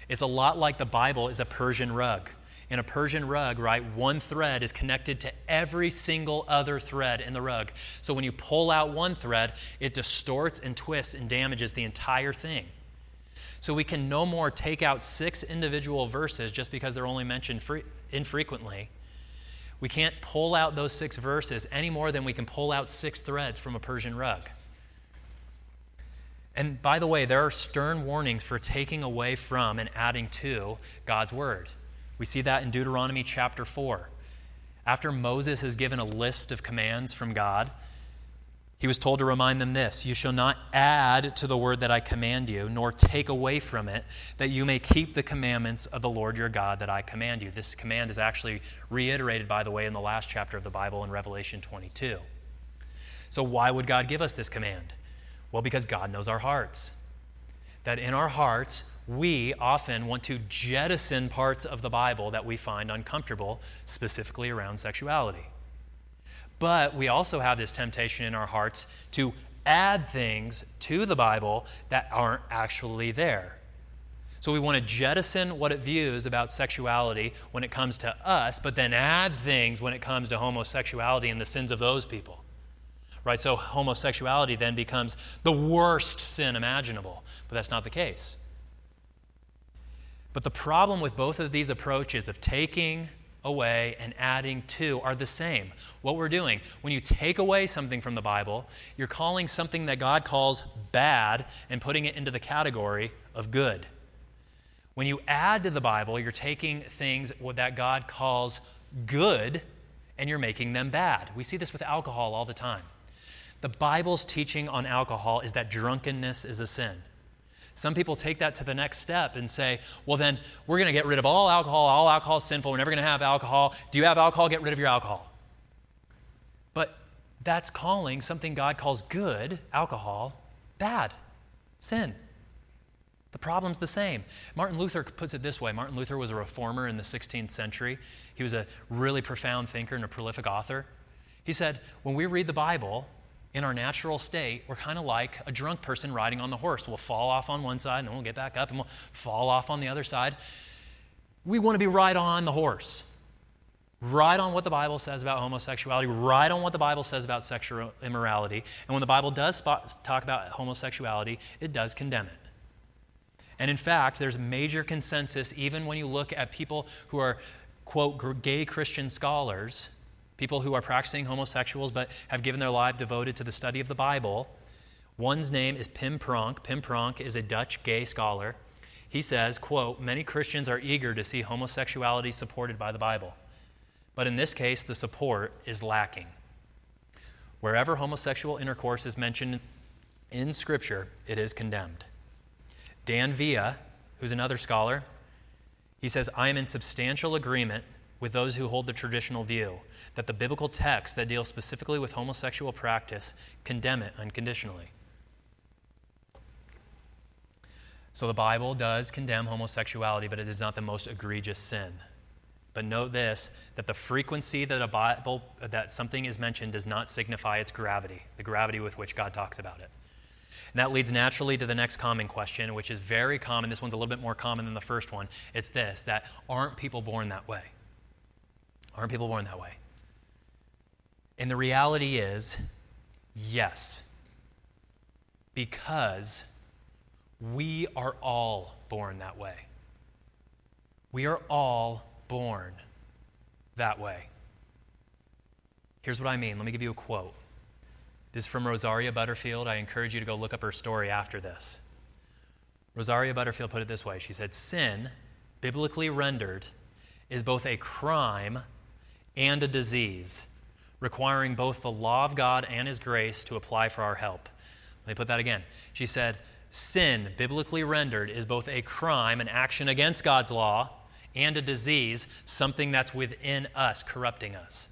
A: It's a lot like the Bible is a Persian rug. In a Persian rug, right, one thread is connected to every single other thread in the rug. So when you pull out one thread, it distorts and twists and damages the entire thing. So we can no more take out six individual verses just because they're only mentioned infrequently. We can't pull out those six verses any more than we can pull out six threads from a Persian rug. And by the way, there are stern warnings for taking away from and adding to God's word. We see that in Deuteronomy chapter 4. After Moses has given a list of commands from God, he was told to remind them this You shall not add to the word that I command you, nor take away from it, that you may keep the commandments of the Lord your God that I command you. This command is actually reiterated, by the way, in the last chapter of the Bible in Revelation 22. So, why would God give us this command? Well, because God knows our hearts. That in our hearts, we often want to jettison parts of the Bible that we find uncomfortable, specifically around sexuality. But we also have this temptation in our hearts to add things to the Bible that aren't actually there. So we want to jettison what it views about sexuality when it comes to us, but then add things when it comes to homosexuality and the sins of those people right? So homosexuality then becomes the worst sin imaginable, but that's not the case. But the problem with both of these approaches of taking away and adding to are the same. What we're doing, when you take away something from the Bible, you're calling something that God calls bad and putting it into the category of good. When you add to the Bible, you're taking things that God calls good and you're making them bad. We see this with alcohol all the time. The Bible's teaching on alcohol is that drunkenness is a sin. Some people take that to the next step and say, well, then we're going to get rid of all alcohol. All alcohol is sinful. We're never going to have alcohol. Do you have alcohol? Get rid of your alcohol. But that's calling something God calls good, alcohol, bad, sin. The problem's the same. Martin Luther puts it this way Martin Luther was a reformer in the 16th century, he was a really profound thinker and a prolific author. He said, when we read the Bible, in our natural state, we're kind of like a drunk person riding on the horse. We'll fall off on one side and then we'll get back up and we'll fall off on the other side. We want to be right on the horse, right on what the Bible says about homosexuality, right on what the Bible says about sexual immorality. And when the Bible does talk about homosexuality, it does condemn it. And in fact, there's major consensus, even when you look at people who are, quote, gay Christian scholars people who are practicing homosexuals but have given their life devoted to the study of the Bible. One's name is Pim Pronk. Pim Pronk is a Dutch gay scholar. He says, quote, many Christians are eager to see homosexuality supported by the Bible. But in this case, the support is lacking. Wherever homosexual intercourse is mentioned in Scripture, it is condemned. Dan Via, who's another scholar, he says, I am in substantial agreement with those who hold the traditional view that the biblical texts that deal specifically with homosexual practice condemn it unconditionally. So the Bible does condemn homosexuality, but it is not the most egregious sin. But note this that the frequency that a Bible that something is mentioned does not signify its gravity, the gravity with which God talks about it. And that leads naturally to the next common question, which is very common. This one's a little bit more common than the first one. It's this that aren't people born that way? Aren't people born that way? And the reality is, yes. Because we are all born that way. We are all born that way. Here's what I mean. Let me give you a quote. This is from Rosaria Butterfield. I encourage you to go look up her story after this. Rosaria Butterfield put it this way She said, Sin, biblically rendered, is both a crime and a disease, requiring both the law of God and His grace to apply for our help. Let me put that again. She said, Sin, biblically rendered, is both a crime, an action against God's law, and a disease, something that's within us, corrupting us.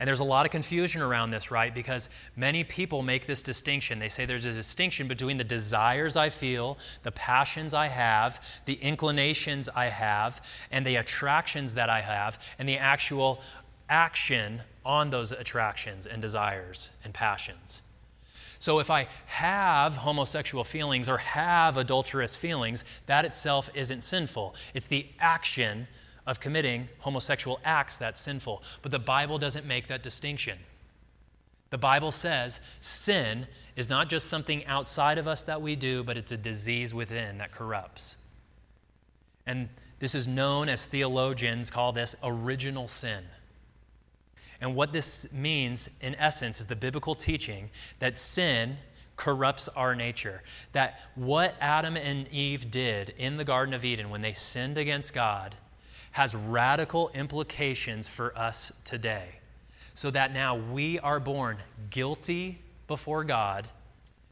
A: And there's a lot of confusion around this, right? Because many people make this distinction. They say there's a distinction between the desires I feel, the passions I have, the inclinations I have, and the attractions that I have, and the actual action on those attractions and desires and passions. So if I have homosexual feelings or have adulterous feelings, that itself isn't sinful. It's the action of committing homosexual acts that's sinful. But the Bible doesn't make that distinction. The Bible says sin is not just something outside of us that we do, but it's a disease within that corrupts. And this is known as theologians call this original sin. And what this means, in essence, is the biblical teaching that sin corrupts our nature. That what Adam and Eve did in the Garden of Eden when they sinned against God has radical implications for us today. So that now we are born guilty before God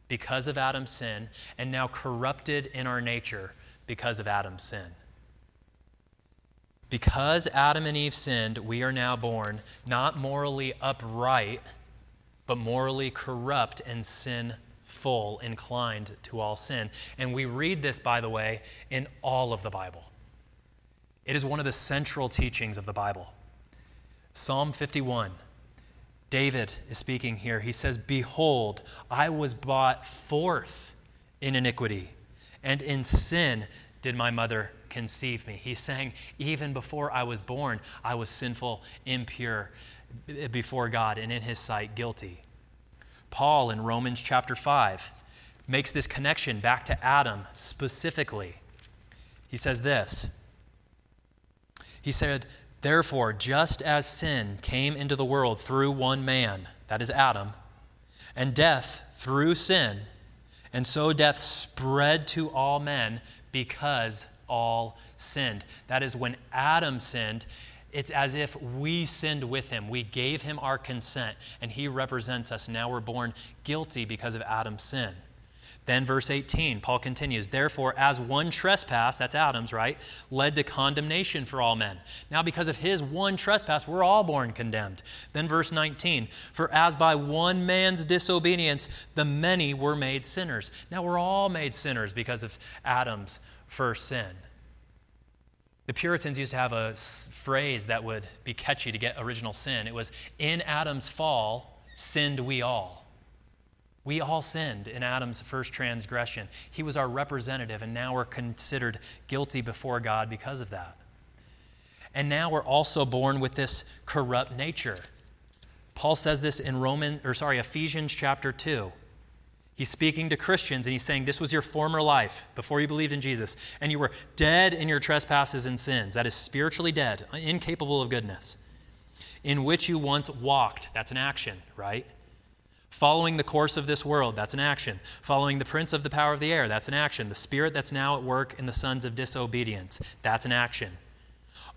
A: because of Adam's sin, and now corrupted in our nature because of Adam's sin. Because Adam and Eve sinned, we are now born not morally upright, but morally corrupt and sinful, inclined to all sin. And we read this, by the way, in all of the Bible. It is one of the central teachings of the Bible. Psalm 51. David is speaking here. He says, Behold, I was brought forth in iniquity, and in sin did my mother conceive me. He's saying, even before I was born, I was sinful, impure before God, and in his sight, guilty. Paul in Romans chapter 5 makes this connection back to Adam specifically. He says this He said, Therefore, just as sin came into the world through one man, that is Adam, and death through sin, and so death spread to all men because all sinned. That is, when Adam sinned, it's as if we sinned with him. We gave him our consent, and he represents us. Now we're born guilty because of Adam's sin. Then, verse 18, Paul continues, Therefore, as one trespass, that's Adam's, right, led to condemnation for all men. Now, because of his one trespass, we're all born condemned. Then, verse 19, For as by one man's disobedience, the many were made sinners. Now, we're all made sinners because of Adam's first sin. The Puritans used to have a phrase that would be catchy to get original sin. It was, In Adam's fall, sinned we all. We all sinned in Adam's first transgression. He was our representative, and now we're considered guilty before God because of that. And now we're also born with this corrupt nature. Paul says this in Roman or sorry, Ephesians chapter 2. He's speaking to Christians and he's saying, This was your former life before you believed in Jesus, and you were dead in your trespasses and sins. That is spiritually dead, incapable of goodness, in which you once walked. That's an action, right? Following the course of this world, that's an action. Following the prince of the power of the air, that's an action. The spirit that's now at work in the sons of disobedience, that's an action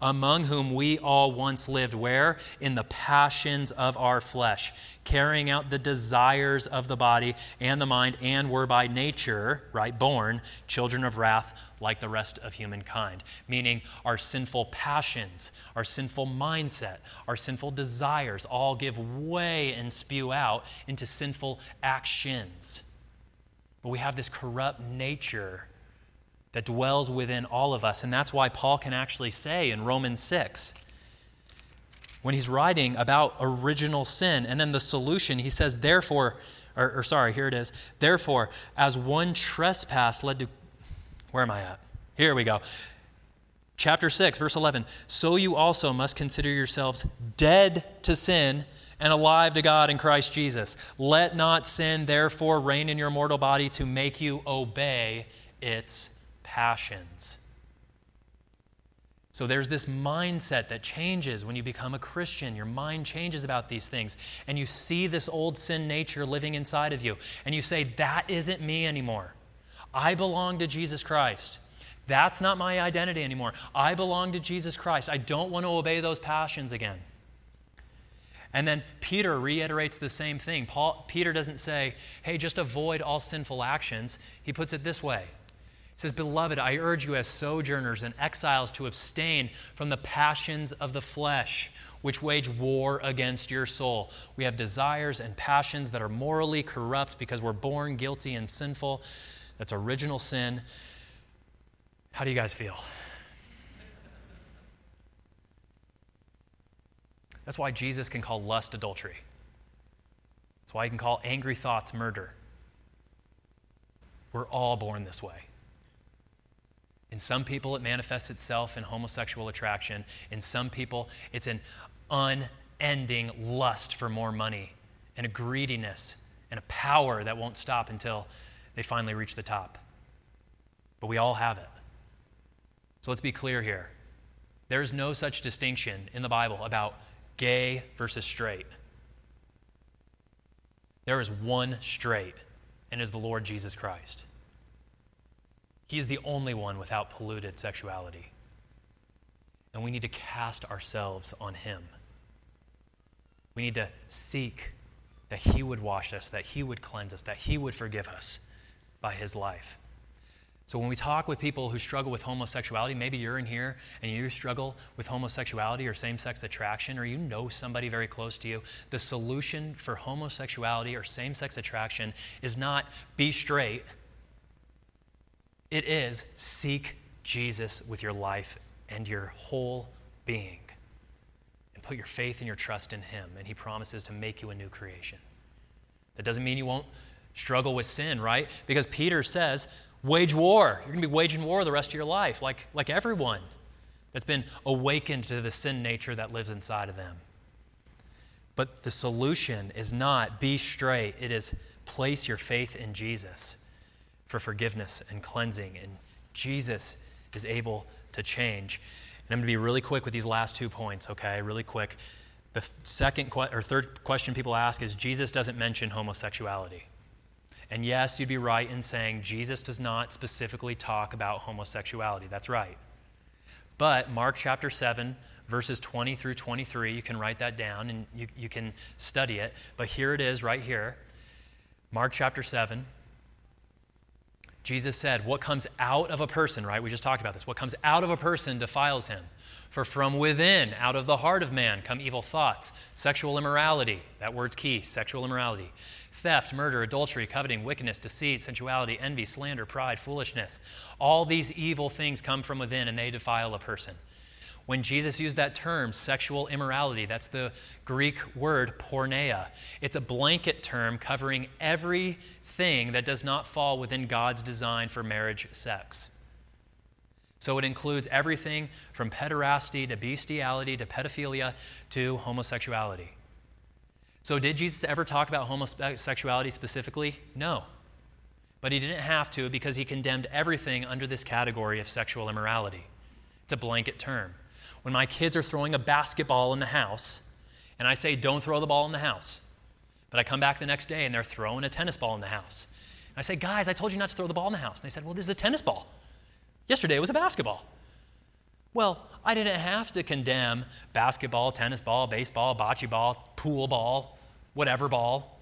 A: among whom we all once lived, where? In the passions of our flesh, carrying out the desires of the body and the mind, and were by nature, right, born children of wrath like the rest of humankind. Meaning our sinful passions, our sinful mindset, our sinful desires all give way and spew out into sinful actions. but we have this corrupt nature that dwells within all of us. And that's why Paul can actually say in Romans 6, when he's writing about original sin and then the solution, he says, therefore, or, or sorry, here it is, therefore, as one trespass led to, where am I at? Here we go. Chapter 6, verse 11. So you also must consider yourselves dead to sin and alive to God in Christ Jesus. Let not sin, therefore, reign in your mortal body to make you obey its passions. So there's this mindset that changes when you become a Christian. Your mind changes about these things. And you see this old sin nature living inside of you. And you say, That isn't me anymore. I belong to Jesus Christ. That's not my identity anymore. I belong to Jesus Christ. I don't want to obey those passions again. And then Peter reiterates the same thing. Paul, Peter doesn't say, hey, just avoid all sinful actions. He puts it this way He says, Beloved, I urge you as sojourners and exiles to abstain from the passions of the flesh, which wage war against your soul. We have desires and passions that are morally corrupt because we're born guilty and sinful. That's original sin. How do you guys feel? That's why Jesus can call lust adultery. That's why he can call angry thoughts murder. We're all born this way. In some people, it manifests itself in homosexual attraction. In some people, it's an unending lust for more money and a greediness and a power that won't stop until they finally reach the top. But we all have it. So let's be clear here. There's no such distinction in the Bible about gay versus straight. There is one straight, and is the Lord Jesus Christ. He is the only one without polluted sexuality. And we need to cast ourselves on Him. We need to seek that He would wash us, that He would cleanse us, that He would forgive us by His life. So, when we talk with people who struggle with homosexuality, maybe you're in here and you struggle with homosexuality or same sex attraction, or you know somebody very close to you, the solution for homosexuality or same sex attraction is not be straight, it is seek Jesus with your life and your whole being. And put your faith and your trust in Him, and He promises to make you a new creation. That doesn't mean you won't struggle with sin, right? Because Peter says, wage war. You're going to be waging war the rest of your life, like, like everyone that's been awakened to the sin nature that lives inside of them. But the solution is not be straight, it is place your faith in Jesus for forgiveness and cleansing. And Jesus is able to change. And I'm going to be really quick with these last two points, okay? Really quick. The second or third question people ask is Jesus doesn't mention homosexuality. And yes, you'd be right in saying Jesus does not specifically talk about homosexuality. That's right. But Mark chapter 7, verses 20 through 23, you can write that down and you, you can study it. But here it is right here Mark chapter 7. Jesus said, What comes out of a person, right? We just talked about this. What comes out of a person defiles him. For from within, out of the heart of man, come evil thoughts, sexual immorality. That word's key sexual immorality theft, murder, adultery, coveting, wickedness, deceit, sensuality, envy, slander, pride, foolishness. All these evil things come from within and they defile a person. When Jesus used that term, sexual immorality, that's the Greek word porneia. It's a blanket term covering everything that does not fall within God's design for marriage sex. So it includes everything from pederasty to bestiality to pedophilia to homosexuality. So, did Jesus ever talk about homosexuality specifically? No. But he didn't have to because he condemned everything under this category of sexual immorality. It's a blanket term. When my kids are throwing a basketball in the house, and I say, don't throw the ball in the house, but I come back the next day and they're throwing a tennis ball in the house. And I say, guys, I told you not to throw the ball in the house. And they said, well, this is a tennis ball. Yesterday it was a basketball. Well, I didn't have to condemn basketball, tennis ball, baseball, bocce ball, pool ball, whatever ball.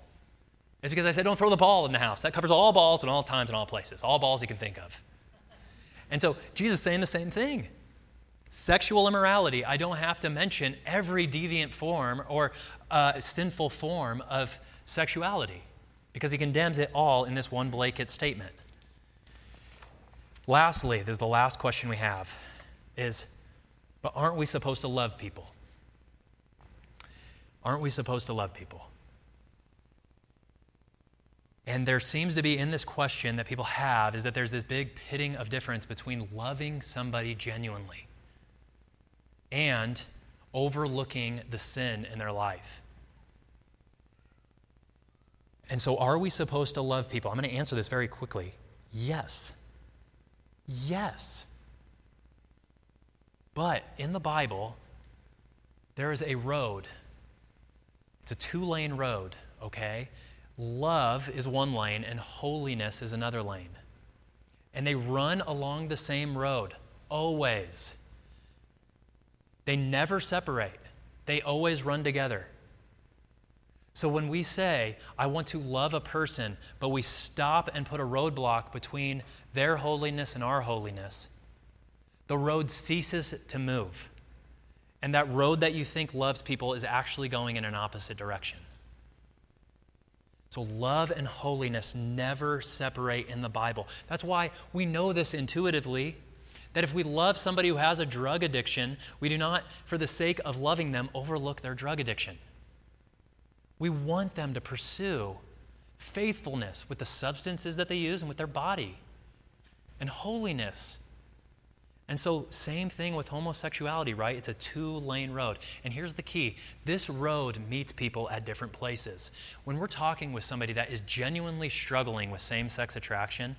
A: It's because I said, don't throw the ball in the house. That covers all balls and all times and all places, all balls you can think of. And so Jesus is saying the same thing. Sexual immorality, I don't have to mention every deviant form or uh, sinful form of sexuality. because he condemns it all in this one blanket statement. Lastly, this is the last question we have is but aren't we supposed to love people? Aren't we supposed to love people? And there seems to be in this question that people have is that there's this big pitting of difference between loving somebody genuinely and overlooking the sin in their life. And so, are we supposed to love people? I'm going to answer this very quickly. Yes. Yes. But in the Bible, there is a road. It's a two lane road, okay? Love is one lane and holiness is another lane. And they run along the same road, always. They never separate, they always run together. So when we say, I want to love a person, but we stop and put a roadblock between their holiness and our holiness, the road ceases to move. And that road that you think loves people is actually going in an opposite direction. So, love and holiness never separate in the Bible. That's why we know this intuitively that if we love somebody who has a drug addiction, we do not, for the sake of loving them, overlook their drug addiction. We want them to pursue faithfulness with the substances that they use and with their body, and holiness and so, same thing with homosexuality, right? It's a two lane road. And here's the key this road meets people at different places. When we're talking with somebody that is genuinely struggling with same sex attraction,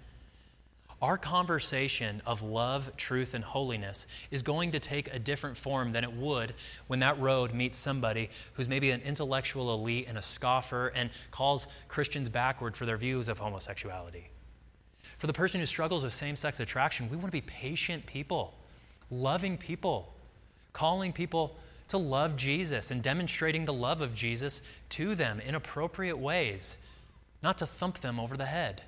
A: our conversation of love, truth, and holiness is going to take a different form than it would when that road meets somebody who's maybe an intellectual elite and a scoffer and calls Christians backward for their views of homosexuality. For the person who struggles with same sex attraction, we want to be patient people, loving people, calling people to love Jesus and demonstrating the love of Jesus to them in appropriate ways, not to thump them over the head.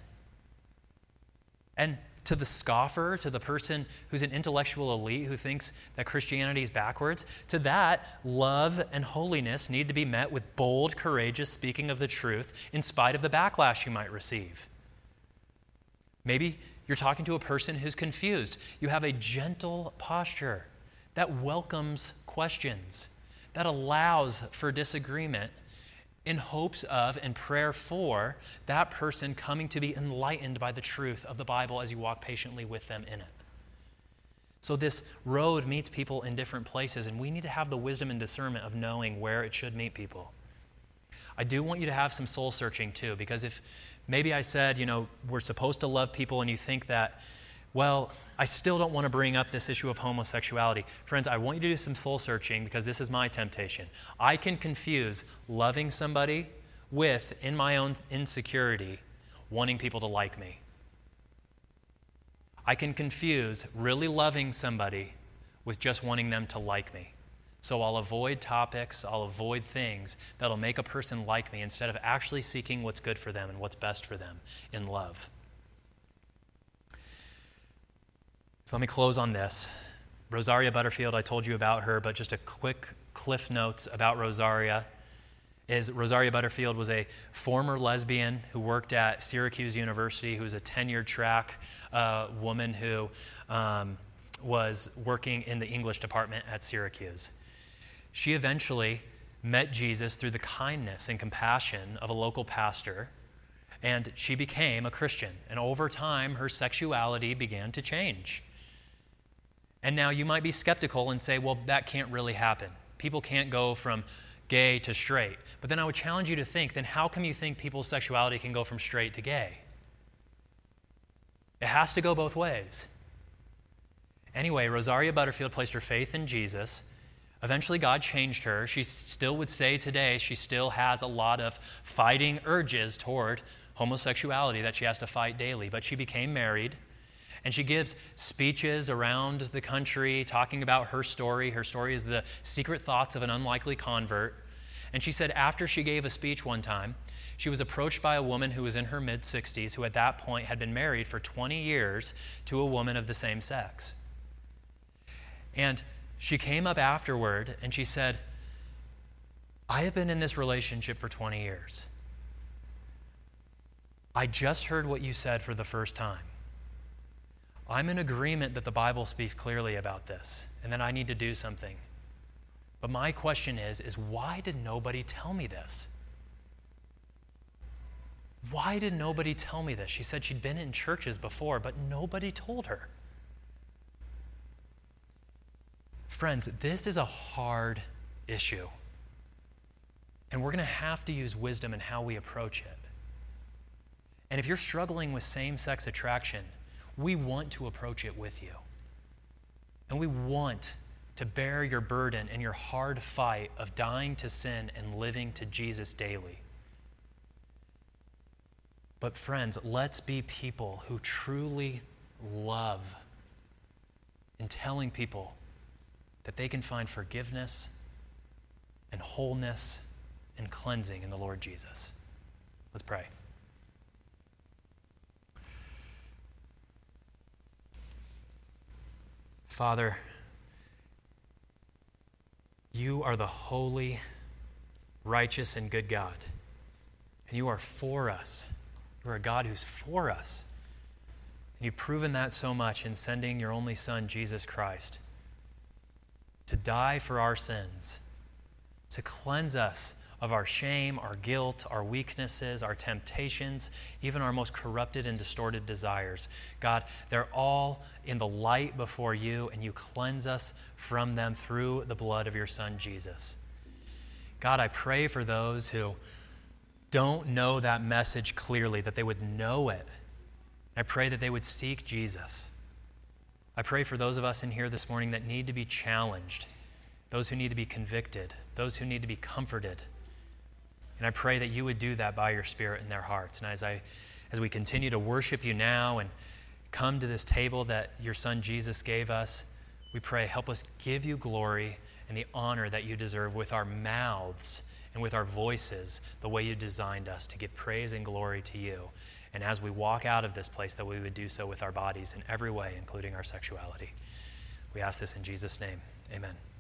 A: And to the scoffer, to the person who's an intellectual elite who thinks that Christianity is backwards, to that, love and holiness need to be met with bold, courageous speaking of the truth in spite of the backlash you might receive. Maybe you're talking to a person who's confused. You have a gentle posture that welcomes questions, that allows for disagreement in hopes of and prayer for that person coming to be enlightened by the truth of the Bible as you walk patiently with them in it. So, this road meets people in different places, and we need to have the wisdom and discernment of knowing where it should meet people. I do want you to have some soul searching too, because if maybe I said, you know, we're supposed to love people, and you think that, well, I still don't want to bring up this issue of homosexuality. Friends, I want you to do some soul searching because this is my temptation. I can confuse loving somebody with, in my own insecurity, wanting people to like me. I can confuse really loving somebody with just wanting them to like me. So I'll avoid topics, I'll avoid things that'll make a person like me instead of actually seeking what's good for them and what's best for them in love. So let me close on this. Rosaria Butterfield, I told you about her, but just a quick cliff notes about Rosaria is Rosaria Butterfield was a former lesbian who worked at Syracuse University, who was a tenured track uh, woman who um, was working in the English department at Syracuse. She eventually met Jesus through the kindness and compassion of a local pastor, and she became a Christian. And over time, her sexuality began to change. And now you might be skeptical and say, well, that can't really happen. People can't go from gay to straight. But then I would challenge you to think then how come you think people's sexuality can go from straight to gay? It has to go both ways. Anyway, Rosaria Butterfield placed her faith in Jesus Eventually, God changed her. She still would say today she still has a lot of fighting urges toward homosexuality that she has to fight daily. But she became married, and she gives speeches around the country talking about her story. Her story is the secret thoughts of an unlikely convert. And she said after she gave a speech one time, she was approached by a woman who was in her mid 60s, who at that point had been married for 20 years to a woman of the same sex. And she came up afterward and she said, I have been in this relationship for 20 years. I just heard what you said for the first time. I'm in agreement that the Bible speaks clearly about this and that I need to do something. But my question is is why did nobody tell me this? Why did nobody tell me this? She said she'd been in churches before, but nobody told her. Friends, this is a hard issue. And we're going to have to use wisdom in how we approach it. And if you're struggling with same sex attraction, we want to approach it with you. And we want to bear your burden and your hard fight of dying to sin and living to Jesus daily. But, friends, let's be people who truly love in telling people that they can find forgiveness and wholeness and cleansing in the Lord Jesus. Let's pray. Father, you are the holy, righteous, and good God. And you are for us. You are a God who's for us. And you've proven that so much in sending your only Son, Jesus Christ, to die for our sins, to cleanse us of our shame, our guilt, our weaknesses, our temptations, even our most corrupted and distorted desires. God, they're all in the light before you, and you cleanse us from them through the blood of your Son, Jesus. God, I pray for those who don't know that message clearly, that they would know it. I pray that they would seek Jesus. I pray for those of us in here this morning that need to be challenged, those who need to be convicted, those who need to be comforted. And I pray that you would do that by your Spirit in their hearts. And as, I, as we continue to worship you now and come to this table that your Son Jesus gave us, we pray, help us give you glory and the honor that you deserve with our mouths and with our voices, the way you designed us to give praise and glory to you. And as we walk out of this place, that we would do so with our bodies in every way, including our sexuality. We ask this in Jesus' name. Amen.